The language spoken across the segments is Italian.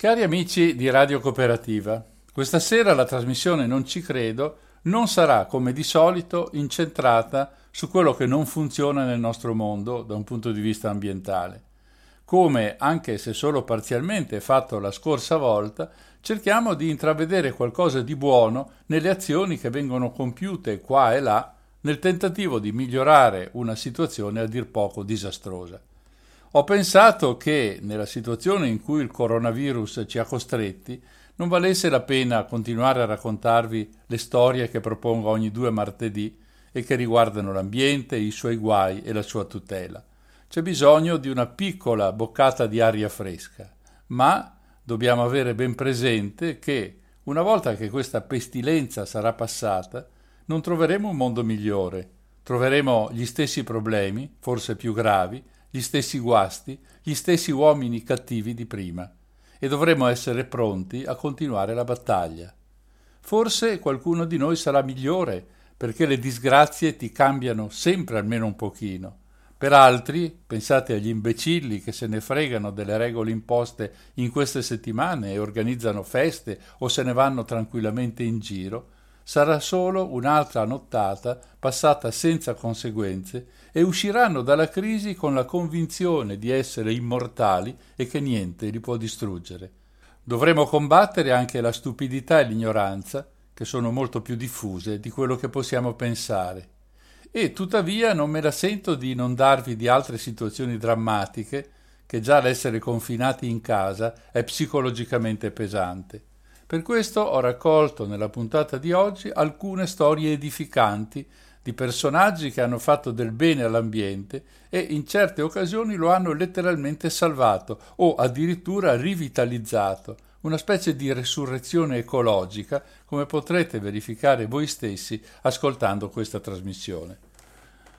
Cari amici di Radio Cooperativa, questa sera la trasmissione Non ci credo non sarà come di solito incentrata su quello che non funziona nel nostro mondo da un punto di vista ambientale. Come, anche se solo parzialmente fatto la scorsa volta, cerchiamo di intravedere qualcosa di buono nelle azioni che vengono compiute qua e là nel tentativo di migliorare una situazione a dir poco disastrosa. Ho pensato che nella situazione in cui il coronavirus ci ha costretti non valesse la pena continuare a raccontarvi le storie che propongo ogni due martedì e che riguardano l'ambiente, i suoi guai e la sua tutela. C'è bisogno di una piccola boccata di aria fresca, ma dobbiamo avere ben presente che una volta che questa pestilenza sarà passata, non troveremo un mondo migliore, troveremo gli stessi problemi, forse più gravi, gli stessi guasti, gli stessi uomini cattivi di prima, e dovremo essere pronti a continuare la battaglia. Forse qualcuno di noi sarà migliore, perché le disgrazie ti cambiano sempre almeno un pochino. Per altri, pensate agli imbecilli che se ne fregano delle regole imposte in queste settimane e organizzano feste o se ne vanno tranquillamente in giro, sarà solo un'altra nottata passata senza conseguenze e usciranno dalla crisi con la convinzione di essere immortali e che niente li può distruggere. Dovremo combattere anche la stupidità e l'ignoranza, che sono molto più diffuse di quello che possiamo pensare. E tuttavia non me la sento di non darvi di altre situazioni drammatiche, che già l'essere confinati in casa è psicologicamente pesante. Per questo ho raccolto nella puntata di oggi alcune storie edificanti di personaggi che hanno fatto del bene all'ambiente e in certe occasioni lo hanno letteralmente salvato o addirittura rivitalizzato, una specie di resurrezione ecologica, come potrete verificare voi stessi ascoltando questa trasmissione.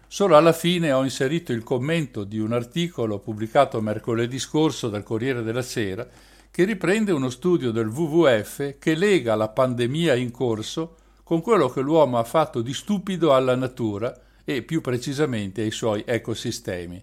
Solo alla fine ho inserito il commento di un articolo pubblicato mercoledì scorso dal Corriere della Sera che riprende uno studio del WWF che lega la pandemia in corso con quello che l'uomo ha fatto di stupido alla natura e più precisamente ai suoi ecosistemi.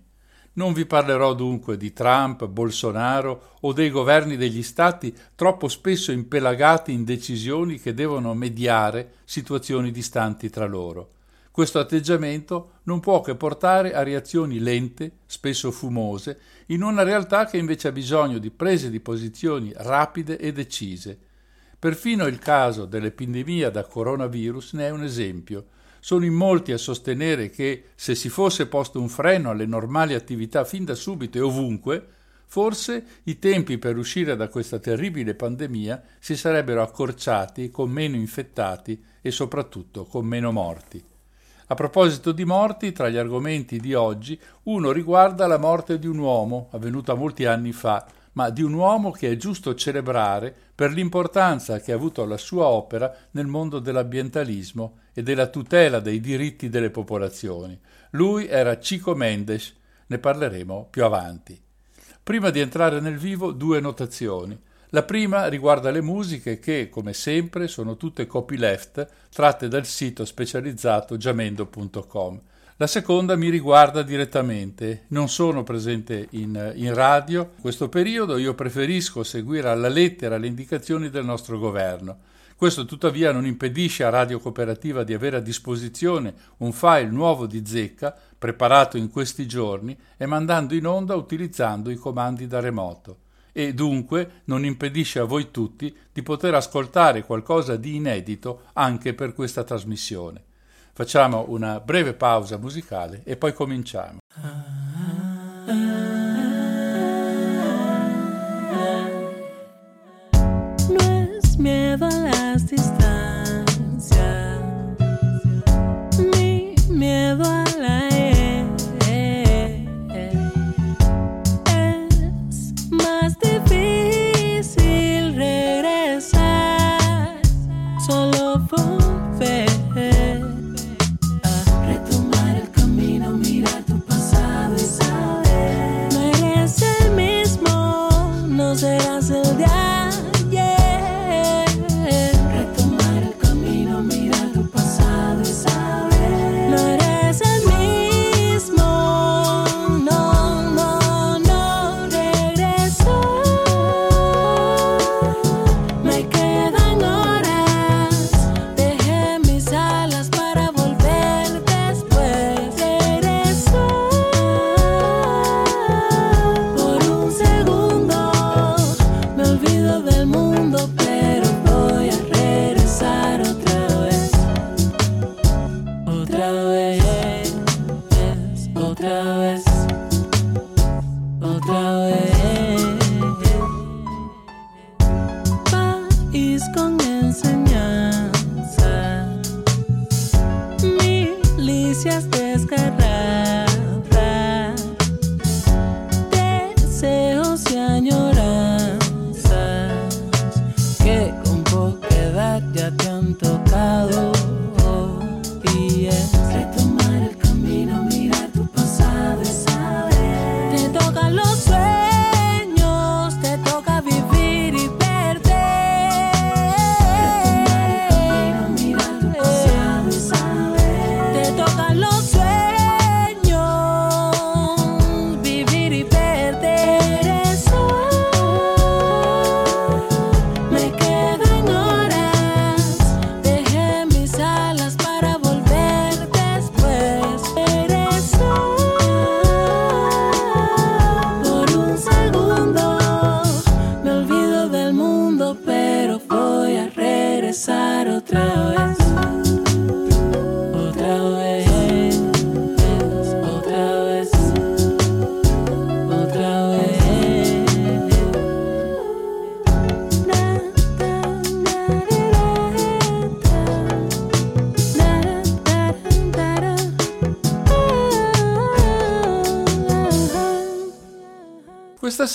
Non vi parlerò dunque di Trump, Bolsonaro o dei governi degli stati troppo spesso impelagati in decisioni che devono mediare situazioni distanti tra loro. Questo atteggiamento non può che portare a reazioni lente, spesso fumose, in una realtà che invece ha bisogno di prese di posizioni rapide e decise. Perfino il caso dell'epidemia da coronavirus ne è un esempio. Sono in molti a sostenere che se si fosse posto un freno alle normali attività fin da subito e ovunque, forse i tempi per uscire da questa terribile pandemia si sarebbero accorciati con meno infettati e soprattutto con meno morti. A proposito di morti, tra gli argomenti di oggi, uno riguarda la morte di un uomo, avvenuta molti anni fa, ma di un uomo che è giusto celebrare per l'importanza che ha avuto la sua opera nel mondo dell'ambientalismo e della tutela dei diritti delle popolazioni. Lui era Chico Mendes, ne parleremo più avanti. Prima di entrare nel vivo, due notazioni. La prima riguarda le musiche che, come sempre, sono tutte copyleft tratte dal sito specializzato giamendo.com. La seconda mi riguarda direttamente. Non sono presente in, in radio. In questo periodo io preferisco seguire alla lettera le indicazioni del nostro governo. Questo tuttavia non impedisce a Radio Cooperativa di avere a disposizione un file nuovo di zecca, preparato in questi giorni e mandando in onda utilizzando i comandi da remoto e dunque non impedisce a voi tutti di poter ascoltare qualcosa di inedito anche per questa trasmissione. Facciamo una breve pausa musicale e poi cominciamo. No es miedo a las distancias,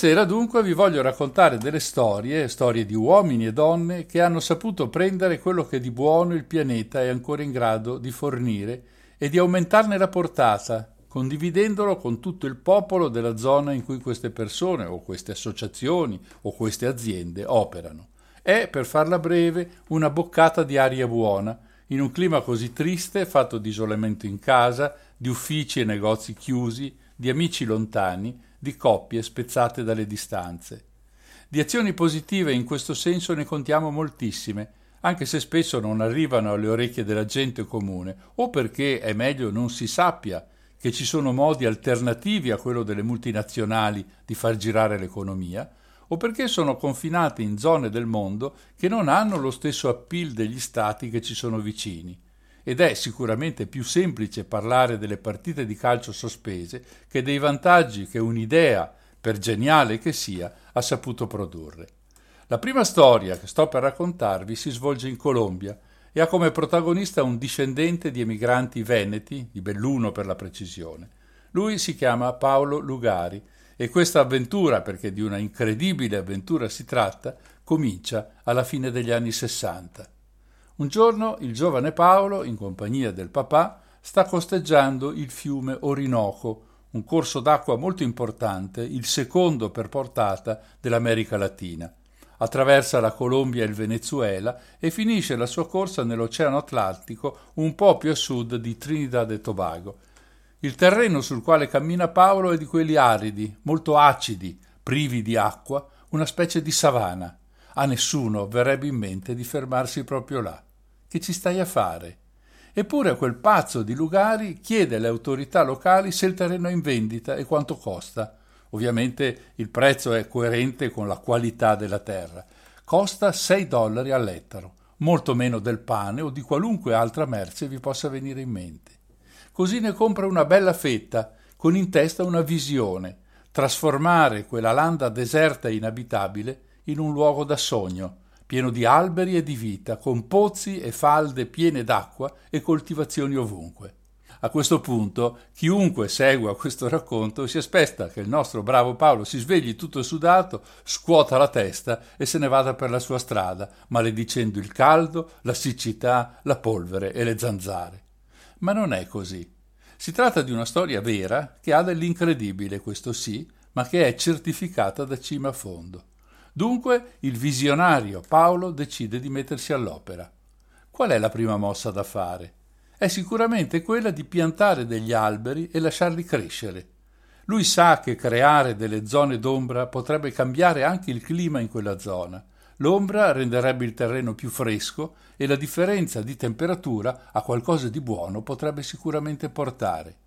Sera dunque vi voglio raccontare delle storie, storie di uomini e donne che hanno saputo prendere quello che di buono il pianeta è ancora in grado di fornire e di aumentarne la portata, condividendolo con tutto il popolo della zona in cui queste persone o queste associazioni o queste aziende operano. È, per farla breve, una boccata di aria buona, in un clima così triste, fatto di isolamento in casa, di uffici e negozi chiusi, di amici lontani, di coppie spezzate dalle distanze. Di azioni positive in questo senso ne contiamo moltissime, anche se spesso non arrivano alle orecchie della gente comune, o perché è meglio non si sappia che ci sono modi alternativi a quello delle multinazionali di far girare l'economia, o perché sono confinate in zone del mondo che non hanno lo stesso appeal degli stati che ci sono vicini. Ed è sicuramente più semplice parlare delle partite di calcio sospese che dei vantaggi che un'idea, per geniale che sia, ha saputo produrre. La prima storia che sto per raccontarvi si svolge in Colombia e ha come protagonista un discendente di emigranti veneti, di Belluno per la precisione. Lui si chiama Paolo Lugari e questa avventura, perché di una incredibile avventura si tratta, comincia alla fine degli anni Sessanta. Un giorno il giovane Paolo, in compagnia del papà, sta costeggiando il fiume Orinoco, un corso d'acqua molto importante, il secondo per portata dell'America Latina. Attraversa la Colombia e il Venezuela e finisce la sua corsa nell'Oceano Atlantico un po' più a sud di Trinidad e Tobago. Il terreno sul quale cammina Paolo è di quelli aridi, molto acidi, privi di acqua, una specie di savana. A nessuno verrebbe in mente di fermarsi proprio là. Che ci stai a fare? Eppure quel pazzo di Lugari chiede alle autorità locali se il terreno è in vendita e quanto costa. Ovviamente il prezzo è coerente con la qualità della terra. Costa 6 dollari all'ettaro, molto meno del pane o di qualunque altra merce vi possa venire in mente. Così ne compra una bella fetta, con in testa una visione, trasformare quella landa deserta e inabitabile in un luogo da sogno, pieno di alberi e di vita, con pozzi e falde piene d'acqua e coltivazioni ovunque. A questo punto, chiunque segua questo racconto si aspetta che il nostro bravo Paolo si svegli tutto sudato, scuota la testa e se ne vada per la sua strada, maledicendo il caldo, la siccità, la polvere e le zanzare. Ma non è così. Si tratta di una storia vera che ha dell'incredibile, questo sì, ma che è certificata da cima a fondo. Dunque il visionario Paolo decide di mettersi all'opera. Qual è la prima mossa da fare? È sicuramente quella di piantare degli alberi e lasciarli crescere. Lui sa che creare delle zone d'ombra potrebbe cambiare anche il clima in quella zona. L'ombra renderebbe il terreno più fresco e la differenza di temperatura a qualcosa di buono potrebbe sicuramente portare.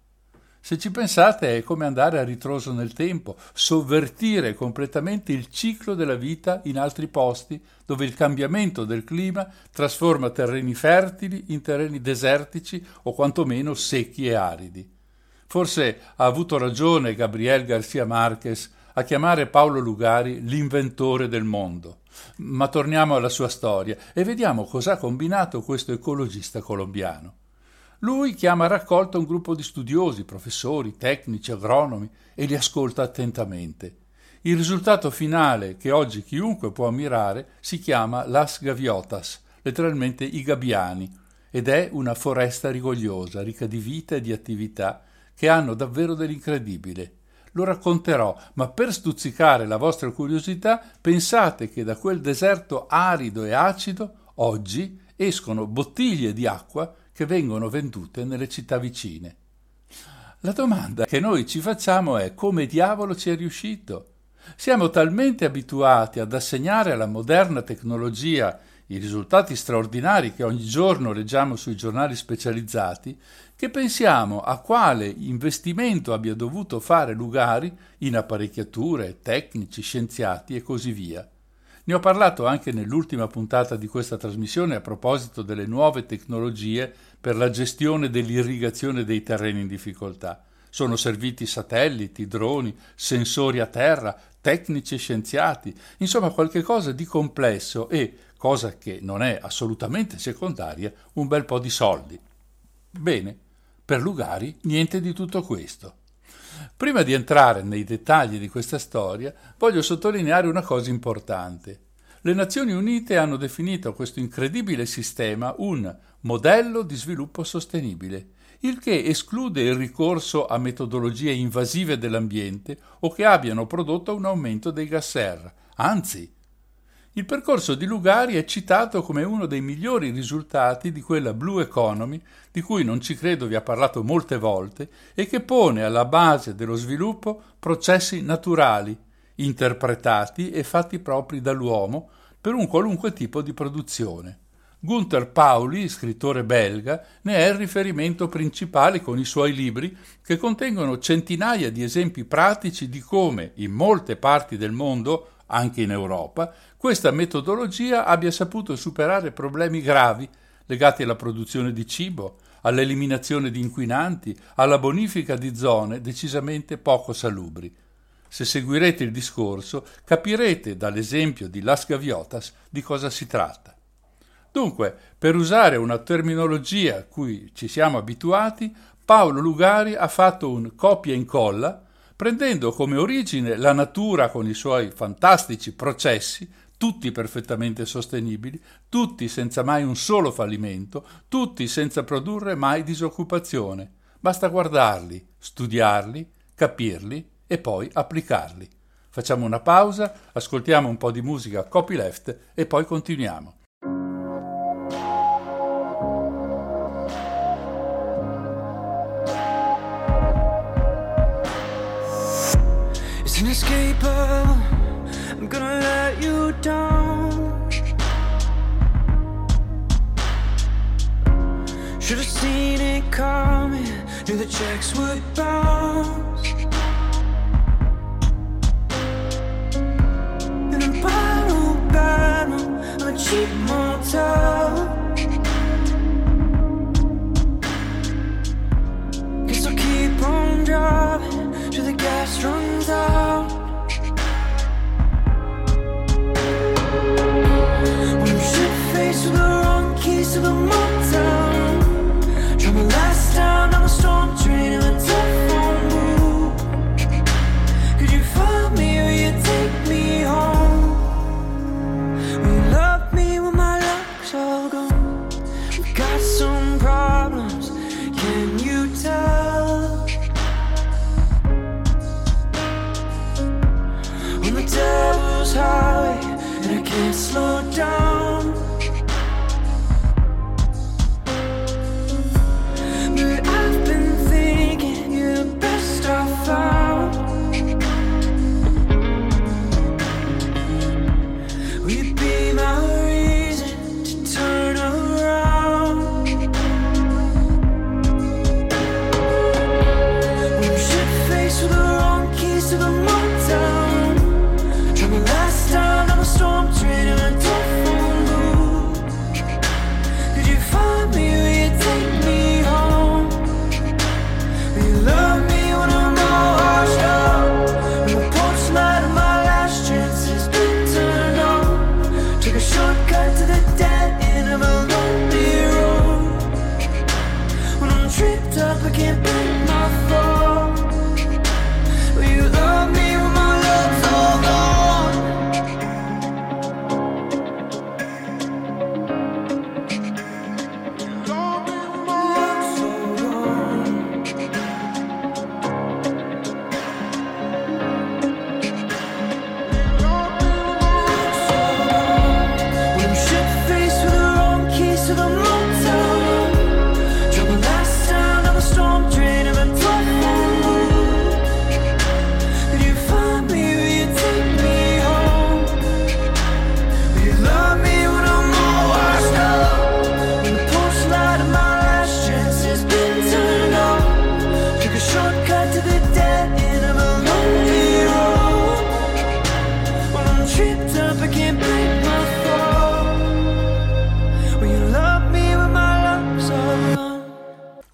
Se ci pensate è come andare a ritroso nel tempo, sovvertire completamente il ciclo della vita in altri posti dove il cambiamento del clima trasforma terreni fertili in terreni desertici o quantomeno secchi e aridi. Forse ha avuto ragione Gabriel Garcia Marquez a chiamare Paolo Lugari l'inventore del mondo. Ma torniamo alla sua storia e vediamo cosa ha combinato questo ecologista colombiano. Lui chiama a raccolta un gruppo di studiosi, professori, tecnici, agronomi e li ascolta attentamente. Il risultato finale, che oggi chiunque può ammirare, si chiama Las Gaviotas, letteralmente i gabbiani, ed è una foresta rigogliosa, ricca di vita e di attività, che hanno davvero dell'incredibile. Lo racconterò, ma per stuzzicare la vostra curiosità, pensate che da quel deserto arido e acido, oggi, escono bottiglie di acqua che vengono vendute nelle città vicine. La domanda che noi ci facciamo è come diavolo ci è riuscito? Siamo talmente abituati ad assegnare alla moderna tecnologia i risultati straordinari che ogni giorno leggiamo sui giornali specializzati, che pensiamo a quale investimento abbia dovuto fare Lugari in apparecchiature, tecnici, scienziati e così via. Ne ho parlato anche nell'ultima puntata di questa trasmissione a proposito delle nuove tecnologie per la gestione dell'irrigazione dei terreni in difficoltà. Sono serviti satelliti, droni, sensori a terra, tecnici e scienziati, insomma qualche cosa di complesso e, cosa che non è assolutamente secondaria, un bel po' di soldi. Bene, per Lugari niente di tutto questo. Prima di entrare nei dettagli di questa storia, voglio sottolineare una cosa importante. Le Nazioni Unite hanno definito questo incredibile sistema un modello di sviluppo sostenibile, il che esclude il ricorso a metodologie invasive dell'ambiente o che abbiano prodotto un aumento dei gas serra. Anzi, il percorso di Lugari è citato come uno dei migliori risultati di quella Blue Economy di cui non ci credo vi ha parlato molte volte e che pone alla base dello sviluppo processi naturali, interpretati e fatti propri dall'uomo per un qualunque tipo di produzione. Gunther Pauli, scrittore belga, ne è il riferimento principale con i suoi libri che contengono centinaia di esempi pratici di come, in molte parti del mondo, anche in Europa, questa metodologia abbia saputo superare problemi gravi legati alla produzione di cibo, all'eliminazione di inquinanti, alla bonifica di zone decisamente poco salubri. Se seguirete il discorso, capirete dall'esempio di Las Gaviotas di cosa si tratta. Dunque, per usare una terminologia a cui ci siamo abituati, Paolo Lugari ha fatto un copia e incolla prendendo come origine la natura con i suoi fantastici processi, tutti perfettamente sostenibili, tutti senza mai un solo fallimento, tutti senza produrre mai disoccupazione. Basta guardarli, studiarli, capirli e poi applicarli. Facciamo una pausa, ascoltiamo un po' di musica copyleft e poi continuiamo. Inescapable. I'm gonna let you down. Should have seen it coming, knew the checks would bounce. In a battle, battle, a cheap motel. Guess I'll keep on driving the gas runs out. When I'm shit the wrong keys to the motel,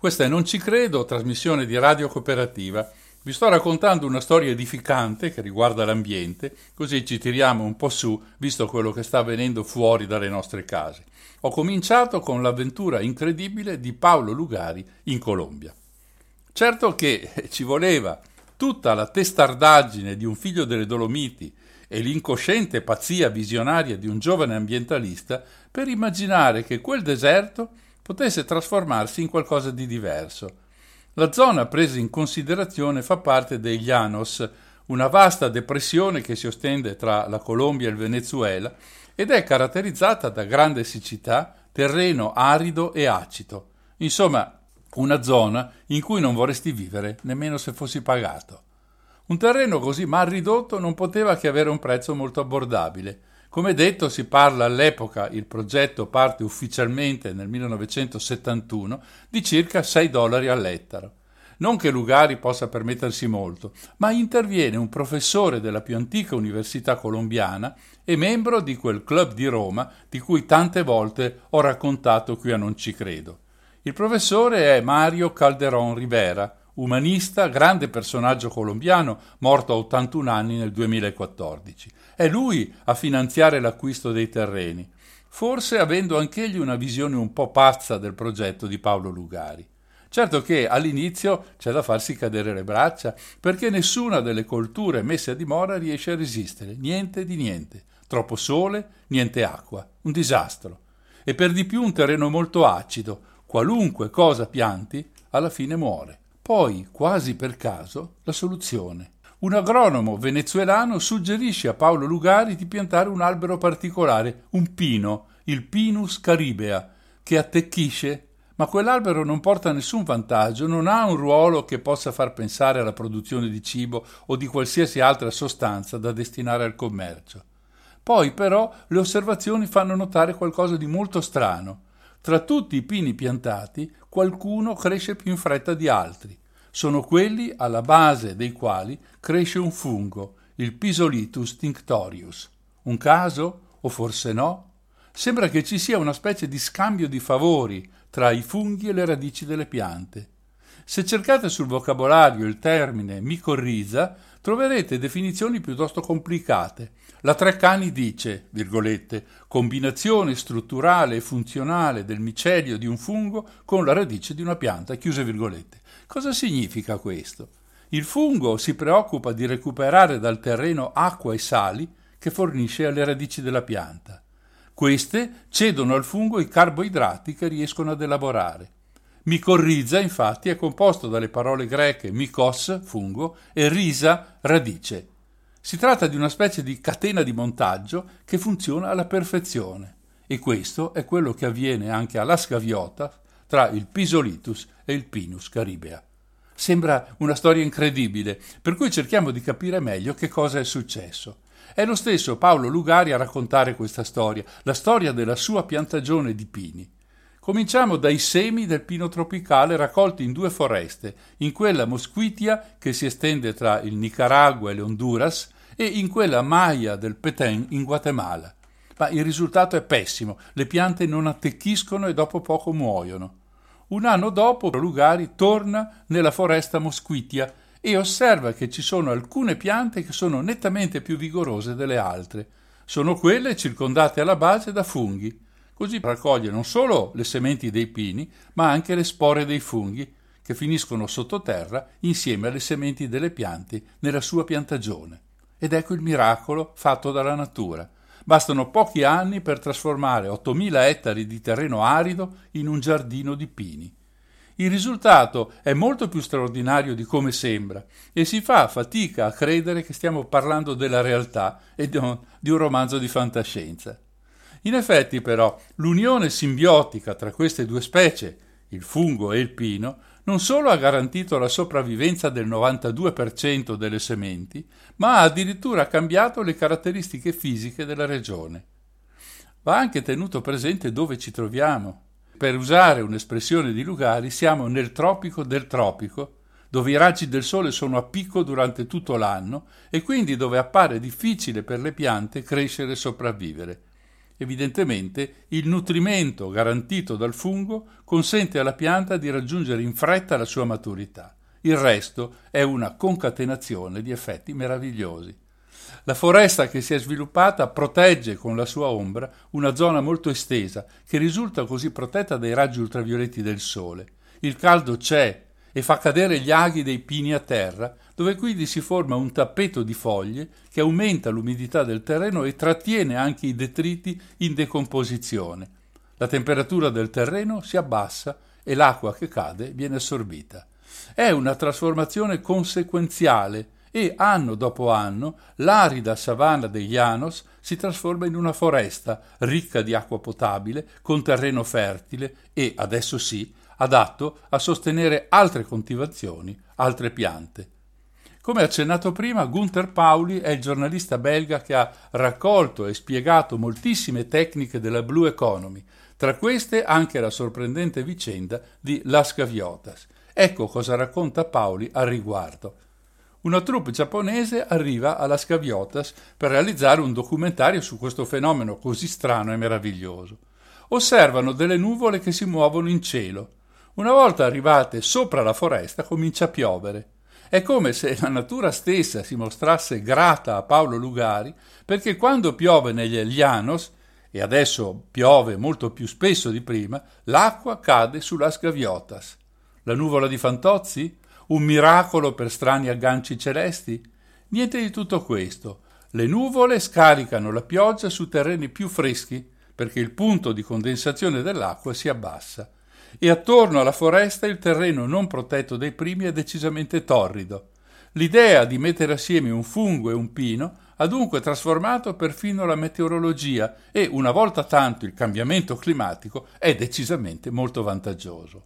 Questa è Non ci credo, trasmissione di Radio Cooperativa. Vi sto raccontando una storia edificante che riguarda l'ambiente, così ci tiriamo un po' su, visto quello che sta avvenendo fuori dalle nostre case. Ho cominciato con l'avventura incredibile di Paolo Lugari in Colombia. Certo che ci voleva tutta la testardaggine di un figlio delle Dolomiti e l'incosciente pazzia visionaria di un giovane ambientalista per immaginare che quel deserto potesse trasformarsi in qualcosa di diverso. La zona presa in considerazione fa parte dei Llanos, una vasta depressione che si ostende tra la Colombia e il Venezuela ed è caratterizzata da grande siccità, terreno arido e acido. Insomma, una zona in cui non vorresti vivere nemmeno se fossi pagato. Un terreno così mal ridotto non poteva che avere un prezzo molto abbordabile. Come detto, si parla all'epoca, il progetto parte ufficialmente nel 1971, di circa 6 dollari all'ettaro. Non che Lugari possa permettersi molto, ma interviene un professore della più antica università colombiana e membro di quel club di Roma di cui tante volte ho raccontato qui a Non ci credo. Il professore è Mario Calderón Rivera, umanista, grande personaggio colombiano, morto a 81 anni nel 2014. È lui a finanziare l'acquisto dei terreni, forse avendo anch'egli una visione un po' pazza del progetto di Paolo Lugari. Certo che all'inizio c'è da farsi cadere le braccia, perché nessuna delle colture messe a dimora riesce a resistere, niente di niente. Troppo sole, niente acqua, un disastro. E per di più un terreno molto acido, qualunque cosa pianti, alla fine muore. Poi, quasi per caso, la soluzione. Un agronomo venezuelano suggerisce a Paolo Lugari di piantare un albero particolare, un pino, il Pinus caribea, che attecchisce, ma quell'albero non porta nessun vantaggio, non ha un ruolo che possa far pensare alla produzione di cibo o di qualsiasi altra sostanza da destinare al commercio. Poi però le osservazioni fanno notare qualcosa di molto strano. Tra tutti i pini piantati, qualcuno cresce più in fretta di altri. Sono quelli alla base dei quali cresce un fungo, il Pisolitus tinctorius. Un caso? O forse no? Sembra che ci sia una specie di scambio di favori tra i funghi e le radici delle piante. Se cercate sul vocabolario il termine micorriza, troverete definizioni piuttosto complicate. La Treccani dice, virgolette, combinazione strutturale e funzionale del micelio di un fungo con la radice di una pianta, chiuse virgolette. Cosa significa questo? Il fungo si preoccupa di recuperare dal terreno acqua e sali che fornisce alle radici della pianta. Queste cedono al fungo i carboidrati che riescono ad elaborare. Micorriza, infatti, è composto dalle parole greche mikos, fungo, e risa, radice. Si tratta di una specie di catena di montaggio che funziona alla perfezione. E questo è quello che avviene anche alla scaviota tra il Pisolitus e il Pinus caribea. Sembra una storia incredibile, per cui cerchiamo di capire meglio che cosa è successo. È lo stesso Paolo Lugari a raccontare questa storia, la storia della sua piantagione di pini. Cominciamo dai semi del pino tropicale raccolti in due foreste, in quella mosquitia che si estende tra il Nicaragua e le Honduras e in quella Maya del Petén in Guatemala. Ma il risultato è pessimo, le piante non attecchiscono e dopo poco muoiono. Un anno dopo Lugari torna nella foresta mosquitia e osserva che ci sono alcune piante che sono nettamente più vigorose delle altre. Sono quelle circondate alla base da funghi. Così raccoglie non solo le sementi dei pini, ma anche le spore dei funghi, che finiscono sottoterra insieme alle sementi delle piante nella sua piantagione. Ed ecco il miracolo fatto dalla natura. Bastano pochi anni per trasformare 8.000 ettari di terreno arido in un giardino di pini. Il risultato è molto più straordinario di come sembra e si fa fatica a credere che stiamo parlando della realtà e di un romanzo di fantascienza. In effetti, però, l'unione simbiotica tra queste due specie, il fungo e il pino, non solo ha garantito la sopravvivenza del 92% delle sementi, ma ha addirittura cambiato le caratteristiche fisiche della regione. Va anche tenuto presente dove ci troviamo. Per usare un'espressione di Lugari, siamo nel tropico del tropico, dove i raggi del sole sono a picco durante tutto l'anno e quindi dove appare difficile per le piante crescere e sopravvivere. Evidentemente il nutrimento garantito dal fungo consente alla pianta di raggiungere in fretta la sua maturità. Il resto è una concatenazione di effetti meravigliosi. La foresta che si è sviluppata protegge con la sua ombra una zona molto estesa che risulta così protetta dai raggi ultravioletti del sole. Il caldo c'è e fa cadere gli aghi dei pini a terra, dove quindi si forma un tappeto di foglie che aumenta l'umidità del terreno e trattiene anche i detriti in decomposizione. La temperatura del terreno si abbassa e l'acqua che cade viene assorbita. È una trasformazione conseguenziale e anno dopo anno l'arida savana degli Llanos si trasforma in una foresta ricca di acqua potabile, con terreno fertile e, adesso sì, adatto a sostenere altre coltivazioni, altre piante. Come accennato prima, Gunther Pauli è il giornalista belga che ha raccolto e spiegato moltissime tecniche della Blue Economy, tra queste anche la sorprendente vicenda di Las Gaviotas. Ecco cosa racconta Pauli al riguardo. Una troupe giapponese arriva alla Scaviotas per realizzare un documentario su questo fenomeno così strano e meraviglioso. Osservano delle nuvole che si muovono in cielo. Una volta arrivate sopra la foresta comincia a piovere. È come se la natura stessa si mostrasse grata a Paolo Lugari perché quando piove negli Llanos, e adesso piove molto più spesso di prima, l'acqua cade sulla Scaviotas. La nuvola di Fantozzi? Un miracolo per strani agganci celesti? Niente di tutto questo. Le nuvole scaricano la pioggia su terreni più freschi perché il punto di condensazione dell'acqua si abbassa e attorno alla foresta il terreno non protetto dai primi è decisamente torrido. L'idea di mettere assieme un fungo e un pino ha dunque trasformato perfino la meteorologia e, una volta tanto, il cambiamento climatico è decisamente molto vantaggioso.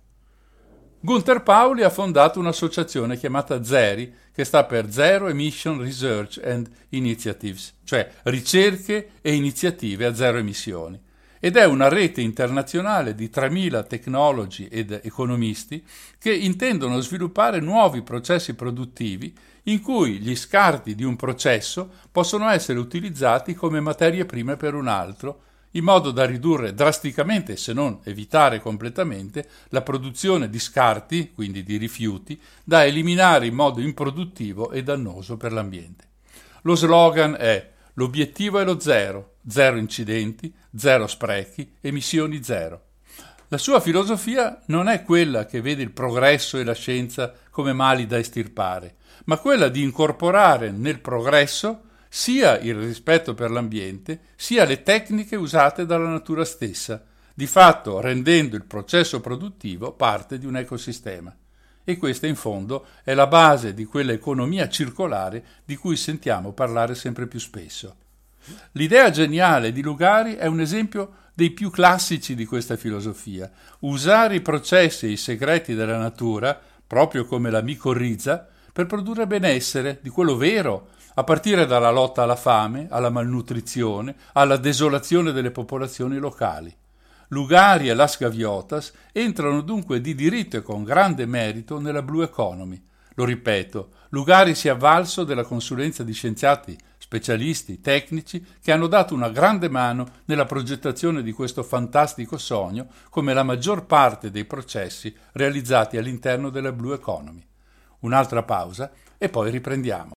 Gunther Pauli ha fondato un'associazione chiamata ZERI, che sta per Zero Emission Research and Initiatives, cioè ricerche e iniziative a zero emissioni ed è una rete internazionale di 3.000 tecnologi ed economisti che intendono sviluppare nuovi processi produttivi in cui gli scarti di un processo possono essere utilizzati come materie prime per un altro, in modo da ridurre drasticamente, se non evitare completamente, la produzione di scarti, quindi di rifiuti, da eliminare in modo improduttivo e dannoso per l'ambiente. Lo slogan è L'obiettivo è lo zero, zero incidenti, zero sprechi, emissioni zero. La sua filosofia non è quella che vede il progresso e la scienza come mali da estirpare, ma quella di incorporare nel progresso sia il rispetto per l'ambiente, sia le tecniche usate dalla natura stessa, di fatto rendendo il processo produttivo parte di un ecosistema e questa in fondo è la base di quella economia circolare di cui sentiamo parlare sempre più spesso. L'idea geniale di Lugari è un esempio dei più classici di questa filosofia, usare i processi e i segreti della natura, proprio come la micorriza, per produrre benessere, di quello vero, a partire dalla lotta alla fame, alla malnutrizione, alla desolazione delle popolazioni locali. Lugari e Las Gaviotas entrano dunque di diritto e con grande merito nella Blue Economy. Lo ripeto, Lugari si è avvalso della consulenza di scienziati, specialisti, tecnici che hanno dato una grande mano nella progettazione di questo fantastico sogno come la maggior parte dei processi realizzati all'interno della Blue Economy. Un'altra pausa e poi riprendiamo.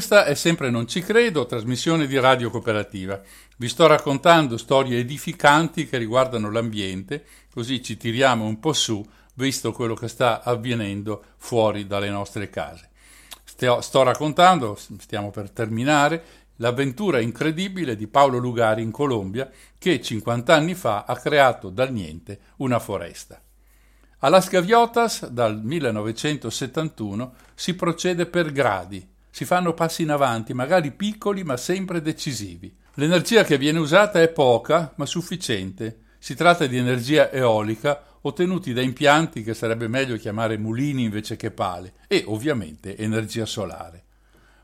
Questa è sempre Non ci credo, trasmissione di Radio Cooperativa. Vi sto raccontando storie edificanti che riguardano l'ambiente, così ci tiriamo un po' su, visto quello che sta avvenendo fuori dalle nostre case. Sto, sto raccontando, stiamo per terminare, l'avventura incredibile di Paolo Lugari in Colombia, che 50 anni fa ha creato dal niente una foresta. A Las Gaviotas, dal 1971, si procede per gradi, si fanno passi in avanti, magari piccoli ma sempre decisivi. L'energia che viene usata è poca ma sufficiente. Si tratta di energia eolica ottenuti da impianti che sarebbe meglio chiamare mulini invece che pale e ovviamente energia solare.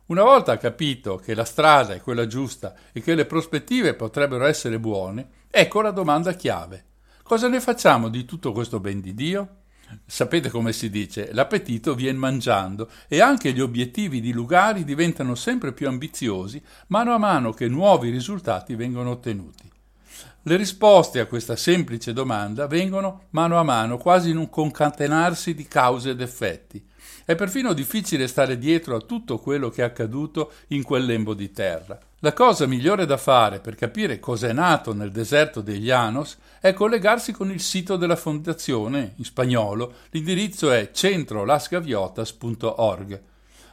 Una volta capito che la strada è quella giusta e che le prospettive potrebbero essere buone, ecco la domanda chiave. Cosa ne facciamo di tutto questo ben di Dio? Sapete come si dice, l'appetito viene mangiando e anche gli obiettivi di Lugari diventano sempre più ambiziosi mano a mano che nuovi risultati vengono ottenuti. Le risposte a questa semplice domanda vengono mano a mano, quasi in un concatenarsi di cause ed effetti. È perfino difficile stare dietro a tutto quello che è accaduto in quel lembo di terra. La cosa migliore da fare per capire cosa è nato nel deserto degli Llanos è collegarsi con il sito della fondazione, in spagnolo, l'indirizzo è centrolasgaviotas.org.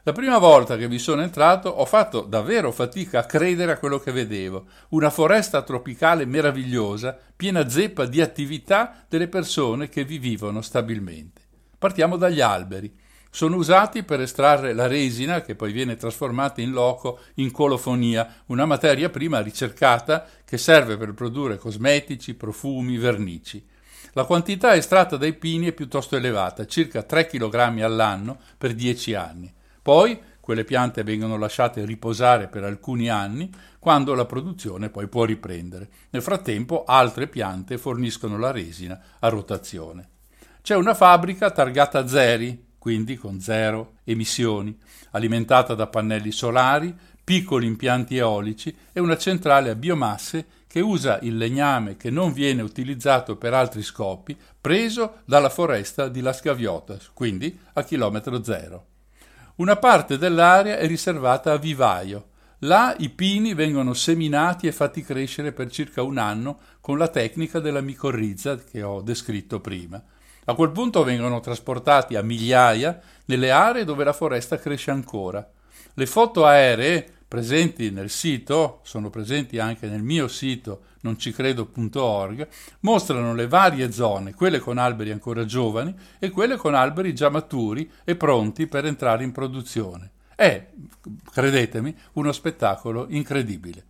La prima volta che vi sono entrato ho fatto davvero fatica a credere a quello che vedevo. Una foresta tropicale meravigliosa, piena zeppa di attività delle persone che vi vivono stabilmente. Partiamo dagli alberi. Sono usati per estrarre la resina che poi viene trasformata in loco in colofonia, una materia prima ricercata che serve per produrre cosmetici, profumi, vernici. La quantità estratta dai pini è piuttosto elevata, circa 3 kg all'anno per 10 anni. Poi quelle piante vengono lasciate riposare per alcuni anni, quando la produzione poi può riprendere. Nel frattempo altre piante forniscono la resina a rotazione. C'è una fabbrica targata Zeri, quindi con zero emissioni, alimentata da pannelli solari, piccoli impianti eolici e una centrale a biomasse che usa il legname che non viene utilizzato per altri scopi, preso dalla foresta di Las Gaviotas, quindi a chilometro zero. Una parte dell'area è riservata a vivaio. Là i pini vengono seminati e fatti crescere per circa un anno con la tecnica della micorrizza che ho descritto prima. A quel punto vengono trasportati a migliaia nelle aree dove la foresta cresce ancora. Le foto aeree presenti nel sito, sono presenti anche nel mio sito noncicredo.org, mostrano le varie zone, quelle con alberi ancora giovani e quelle con alberi già maturi e pronti per entrare in produzione. È, credetemi, uno spettacolo incredibile.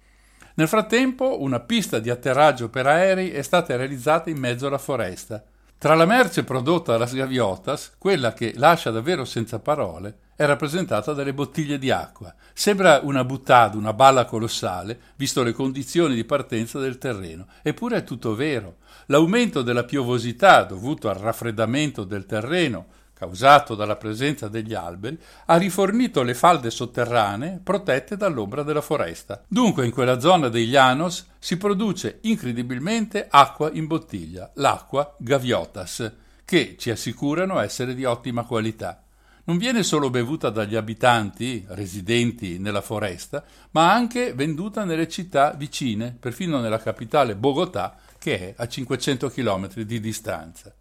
Nel frattempo una pista di atterraggio per aerei è stata realizzata in mezzo alla foresta. Tra la merce prodotta alla Gaviotas, quella che lascia davvero senza parole è rappresentata dalle bottiglie di acqua. Sembra una buttata, una balla colossale, visto le condizioni di partenza del terreno. Eppure è tutto vero. L'aumento della piovosità dovuto al raffreddamento del terreno, causato dalla presenza degli alberi, ha rifornito le falde sotterranee protette dall'ombra della foresta. Dunque in quella zona dei Llanos si produce incredibilmente acqua in bottiglia, l'acqua Gaviotas, che ci assicurano essere di ottima qualità. Non viene solo bevuta dagli abitanti residenti nella foresta, ma anche venduta nelle città vicine, perfino nella capitale Bogotà, che è a 500 km di distanza.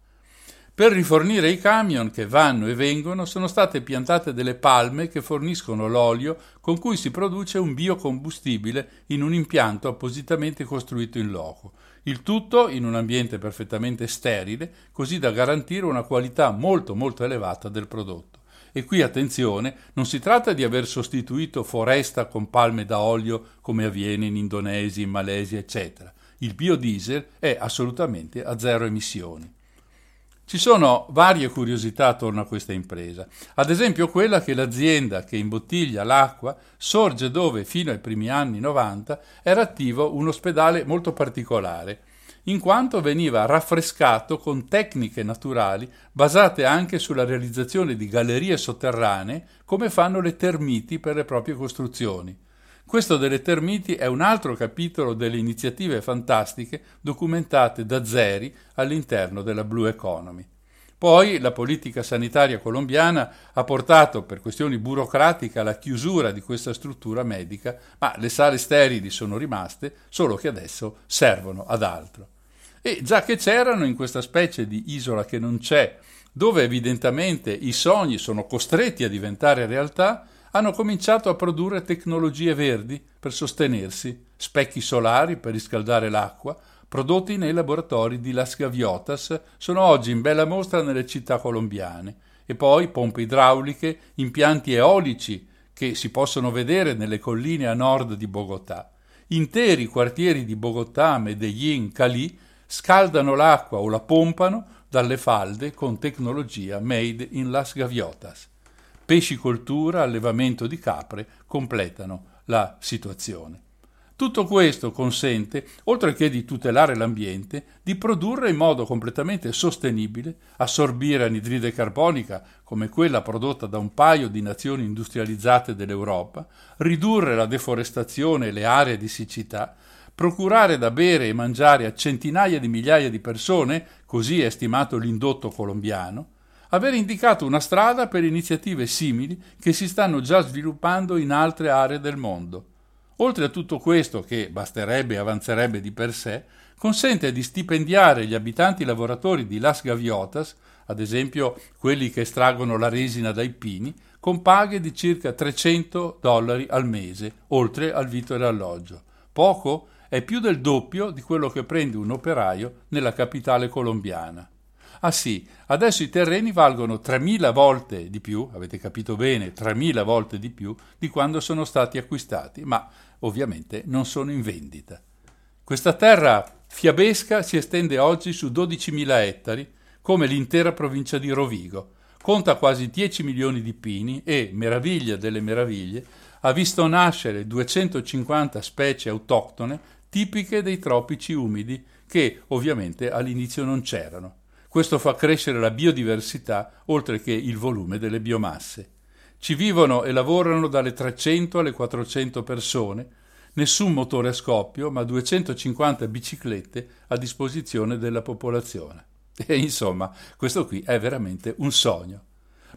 Per rifornire i camion che vanno e vengono sono state piantate delle palme che forniscono l'olio con cui si produce un biocombustibile in un impianto appositamente costruito in loco. Il tutto in un ambiente perfettamente sterile, così da garantire una qualità molto molto elevata del prodotto. E qui attenzione, non si tratta di aver sostituito foresta con palme da olio come avviene in Indonesia, in Malesia, eccetera. Il biodiesel è assolutamente a zero emissioni. Ci sono varie curiosità attorno a questa impresa, ad esempio quella che l'azienda che imbottiglia l'acqua sorge dove fino ai primi anni 90 era attivo un ospedale molto particolare, in quanto veniva raffrescato con tecniche naturali basate anche sulla realizzazione di gallerie sotterranee come fanno le termiti per le proprie costruzioni. Questo delle termiti è un altro capitolo delle iniziative fantastiche documentate da Zeri all'interno della Blue Economy. Poi la politica sanitaria colombiana ha portato per questioni burocratiche alla chiusura di questa struttura medica, ma le sale sterili sono rimaste, solo che adesso servono ad altro. E già che c'erano in questa specie di isola che non c'è, dove evidentemente i sogni sono costretti a diventare realtà, hanno cominciato a produrre tecnologie verdi per sostenersi, specchi solari per riscaldare l'acqua, prodotti nei laboratori di Las Gaviotas, sono oggi in bella mostra nelle città colombiane, e poi pompe idrauliche, impianti eolici che si possono vedere nelle colline a nord di Bogotà. Interi quartieri di Bogotà, Medellin, Cali scaldano l'acqua o la pompano dalle falde con tecnologia made in Las Gaviotas pescicoltura, allevamento di capre completano la situazione. Tutto questo consente, oltre che di tutelare l'ambiente, di produrre in modo completamente sostenibile, assorbire anidride carbonica come quella prodotta da un paio di nazioni industrializzate dell'Europa, ridurre la deforestazione e le aree di siccità, procurare da bere e mangiare a centinaia di migliaia di persone, così è stimato l'indotto colombiano, aver indicato una strada per iniziative simili che si stanno già sviluppando in altre aree del mondo. Oltre a tutto questo, che basterebbe e avanzerebbe di per sé, consente di stipendiare gli abitanti lavoratori di Las Gaviotas, ad esempio quelli che estraggono la resina dai pini, con paghe di circa 300 dollari al mese, oltre al vitto e alloggio. Poco? È più del doppio di quello che prende un operaio nella capitale colombiana. Ah sì, adesso i terreni valgono 3.000 volte di più, avete capito bene, 3.000 volte di più di quando sono stati acquistati, ma ovviamente non sono in vendita. Questa terra fiabesca si estende oggi su 12.000 ettari, come l'intera provincia di Rovigo. Conta quasi 10 milioni di pini e, meraviglia delle meraviglie, ha visto nascere 250 specie autoctone tipiche dei tropici umidi che ovviamente all'inizio non c'erano. Questo fa crescere la biodiversità oltre che il volume delle biomasse. Ci vivono e lavorano dalle 300 alle 400 persone, nessun motore a scoppio, ma 250 biciclette a disposizione della popolazione. E insomma, questo qui è veramente un sogno.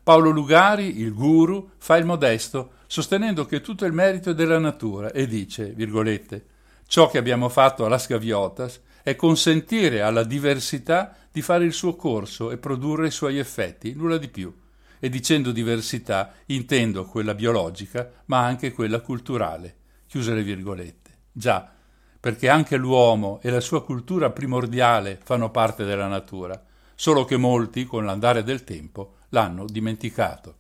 Paolo Lugari, il guru, fa il modesto, sostenendo che tutto il merito è della natura e dice, virgolette, ciò che abbiamo fatto alla Scaviotas è consentire alla diversità di fare il suo corso e produrre i suoi effetti, nulla di più. E dicendo diversità intendo quella biologica, ma anche quella culturale. Chiuse le virgolette. Già, perché anche l'uomo e la sua cultura primordiale fanno parte della natura, solo che molti, con l'andare del tempo, l'hanno dimenticato.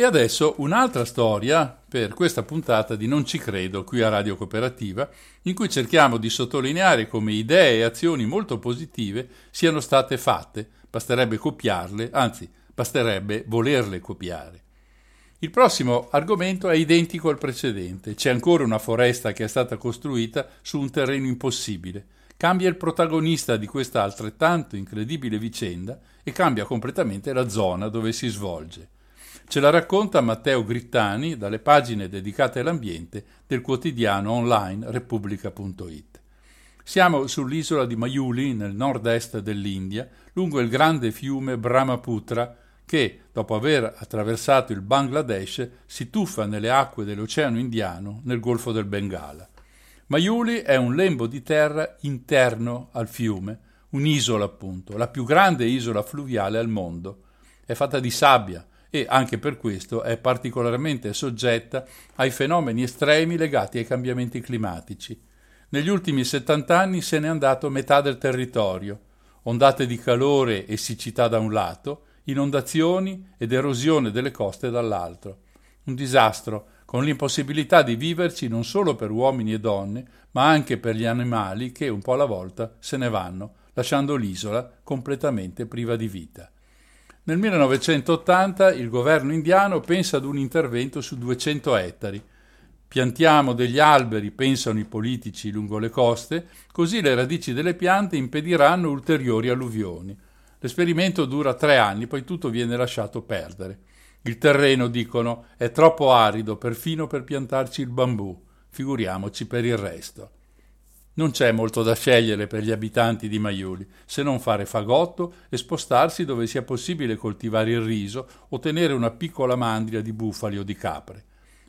E adesso un'altra storia per questa puntata di Non ci credo qui a Radio Cooperativa, in cui cerchiamo di sottolineare come idee e azioni molto positive siano state fatte, basterebbe copiarle, anzi basterebbe volerle copiare. Il prossimo argomento è identico al precedente, c'è ancora una foresta che è stata costruita su un terreno impossibile, cambia il protagonista di questa altrettanto incredibile vicenda e cambia completamente la zona dove si svolge. Ce la racconta Matteo Grittani dalle pagine dedicate all'ambiente del quotidiano online repubblica.it. Siamo sull'isola di Mayuli, nel nord-est dell'India, lungo il grande fiume Brahmaputra, che, dopo aver attraversato il Bangladesh, si tuffa nelle acque dell'Oceano Indiano nel Golfo del Bengala. Mayuli è un lembo di terra interno al fiume, un'isola appunto, la più grande isola fluviale al mondo. È fatta di sabbia e anche per questo è particolarmente soggetta ai fenomeni estremi legati ai cambiamenti climatici. Negli ultimi 70 anni se n'è andato metà del territorio, ondate di calore e siccità da un lato, inondazioni ed erosione delle coste dall'altro. Un disastro, con l'impossibilità di viverci non solo per uomini e donne, ma anche per gli animali che un po' alla volta se ne vanno, lasciando l'isola completamente priva di vita. Nel 1980 il governo indiano pensa ad un intervento su 200 ettari, Piantiamo degli alberi, pensano i politici lungo le coste, così le radici delle piante impediranno ulteriori alluvioni. L'esperimento dura tre anni, poi tutto viene lasciato perdere. Il terreno, dicono, è troppo arido perfino per piantarci il bambù, figuriamoci per il resto. Non c'è molto da scegliere per gli abitanti di Maiuli, se non fare fagotto e spostarsi dove sia possibile coltivare il riso o tenere una piccola mandria di bufali o di capre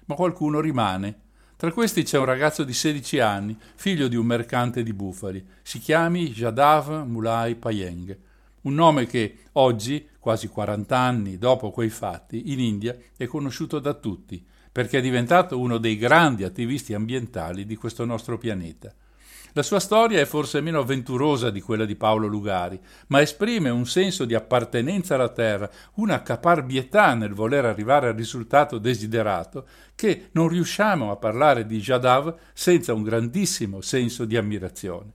ma qualcuno rimane. Tra questi c'è un ragazzo di 16 anni, figlio di un mercante di bufali. Si chiami Jadav Mulai Payeng, un nome che oggi, quasi 40 anni dopo quei fatti, in India è conosciuto da tutti, perché è diventato uno dei grandi attivisti ambientali di questo nostro pianeta. La sua storia è forse meno avventurosa di quella di Paolo Lugari, ma esprime un senso di appartenenza alla terra, una caparbietà nel voler arrivare al risultato desiderato, che non riusciamo a parlare di Jadav senza un grandissimo senso di ammirazione.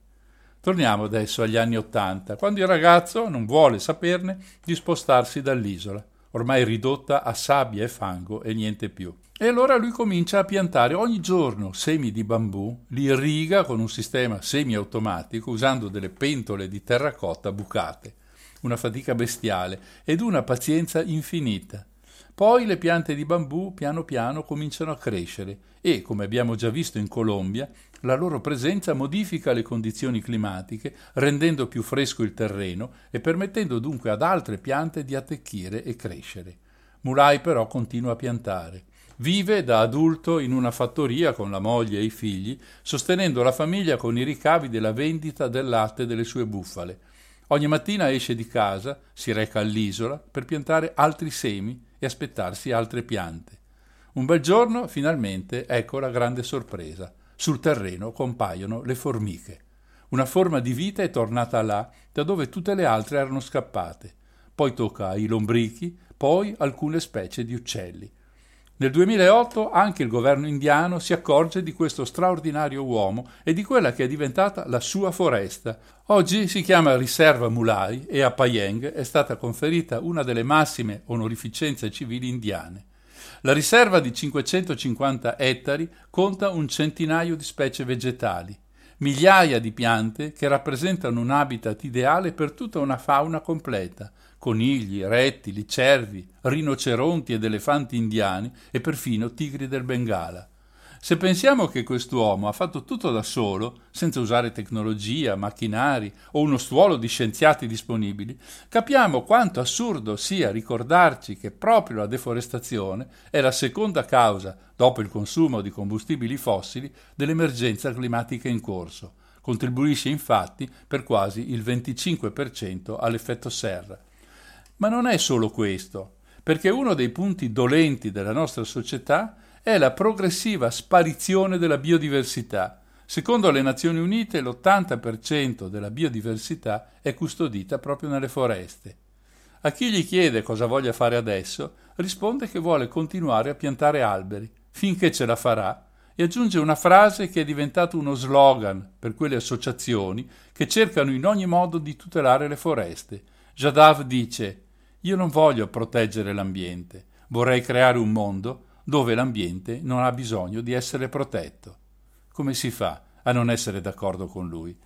Torniamo adesso agli anni Ottanta, quando il ragazzo non vuole saperne di spostarsi dall'isola, ormai ridotta a sabbia e fango e niente più. E allora lui comincia a piantare ogni giorno semi di bambù, li irriga con un sistema semiautomatico usando delle pentole di terracotta bucate, una fatica bestiale ed una pazienza infinita. Poi le piante di bambù piano piano cominciano a crescere e, come abbiamo già visto in Colombia, la loro presenza modifica le condizioni climatiche, rendendo più fresco il terreno e permettendo dunque ad altre piante di attecchire e crescere. Mulai però continua a piantare. Vive da adulto in una fattoria con la moglie e i figli, sostenendo la famiglia con i ricavi della vendita del latte delle sue bufale. Ogni mattina esce di casa, si reca all'isola per piantare altri semi e aspettarsi altre piante. Un bel giorno, finalmente, ecco la grande sorpresa. Sul terreno compaiono le formiche. Una forma di vita è tornata là, da dove tutte le altre erano scappate. Poi tocca ai lombrichi, poi alcune specie di uccelli. Nel 2008 anche il governo indiano si accorge di questo straordinario uomo e di quella che è diventata la sua foresta. Oggi si chiama Riserva Mulai e a Payeng è stata conferita una delle massime onorificenze civili indiane. La riserva di 550 ettari conta un centinaio di specie vegetali, migliaia di piante che rappresentano un habitat ideale per tutta una fauna completa, conigli, rettili, cervi, rinoceronti ed elefanti indiani e perfino tigri del Bengala. Se pensiamo che quest'uomo ha fatto tutto da solo, senza usare tecnologia, macchinari o uno stuolo di scienziati disponibili, capiamo quanto assurdo sia ricordarci che proprio la deforestazione è la seconda causa, dopo il consumo di combustibili fossili, dell'emergenza climatica in corso. Contribuisce infatti per quasi il 25% all'effetto serra. Ma non è solo questo, perché uno dei punti dolenti della nostra società è la progressiva sparizione della biodiversità. Secondo le Nazioni Unite l'80% della biodiversità è custodita proprio nelle foreste. A chi gli chiede cosa voglia fare adesso, risponde che vuole continuare a piantare alberi, finché ce la farà, e aggiunge una frase che è diventata uno slogan per quelle associazioni che cercano in ogni modo di tutelare le foreste. Jadav dice io non voglio proteggere l'ambiente, vorrei creare un mondo dove l'ambiente non ha bisogno di essere protetto. Come si fa a non essere d'accordo con lui?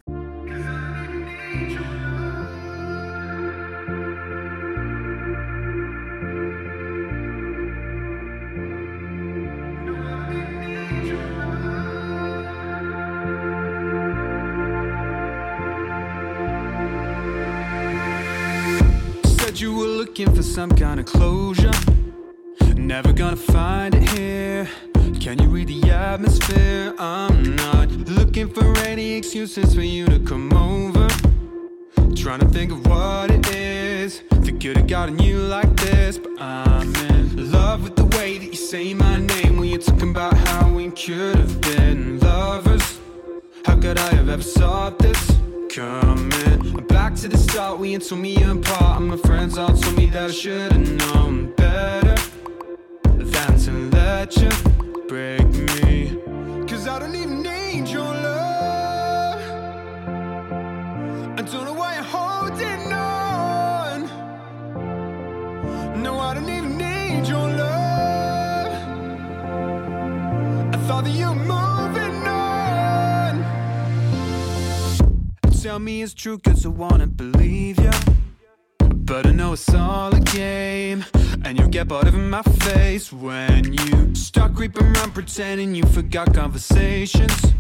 you were looking for some kind of closure Never gonna find it here. Can you read the atmosphere? I'm not looking for any excuses for you to come over. Trying to think of what it is that could have gotten you like this. But I'm in love with the way that you say my name when you're talking about how we could have been lovers. How could I have ever thought this? Coming back to the start, we ain't told me apart. And my friends all told me that I should have known better let you break me. Cause I don't even need your love. I don't know why you're holding on. No, I don't even need your love. I thought that you were moving on. Tell me it's true, cause I wanna believe ya. But I know it's all a game. And you'll get bored of my face when you start creeping around pretending you forgot conversations.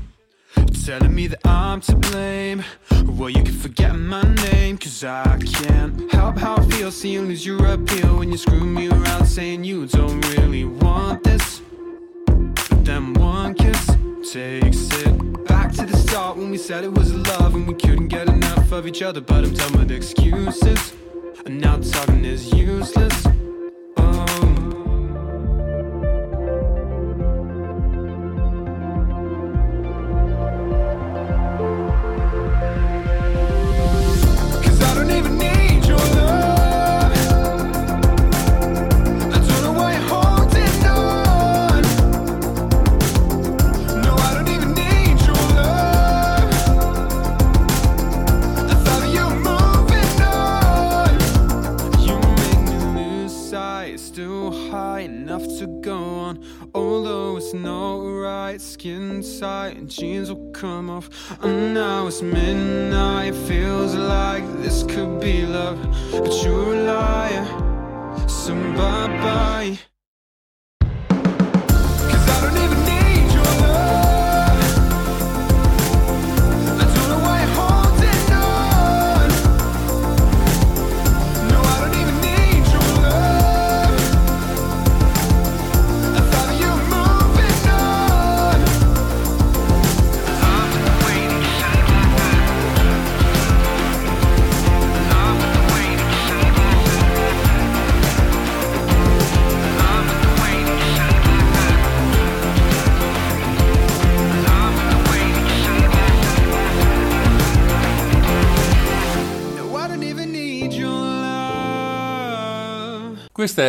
Telling me that I'm to blame. Well, you can forget my name, cause I can't help how I feel. See you lose your appeal when you screw me around saying you don't really want this. But then one kiss takes it back to the start when we said it was love and we couldn't get enough of each other. But I'm done with excuses, and now talking is useless.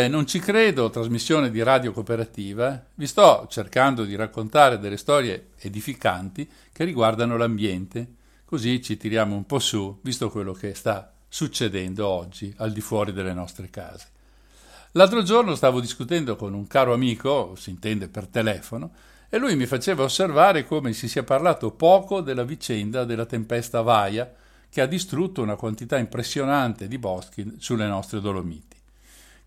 Non ci credo, trasmissione di radio cooperativa. Vi sto cercando di raccontare delle storie edificanti che riguardano l'ambiente, così ci tiriamo un po' su, visto quello che sta succedendo oggi al di fuori delle nostre case. L'altro giorno stavo discutendo con un caro amico, si intende per telefono, e lui mi faceva osservare come si sia parlato poco della vicenda della tempesta Vaia che ha distrutto una quantità impressionante di boschi sulle nostre Dolomiti.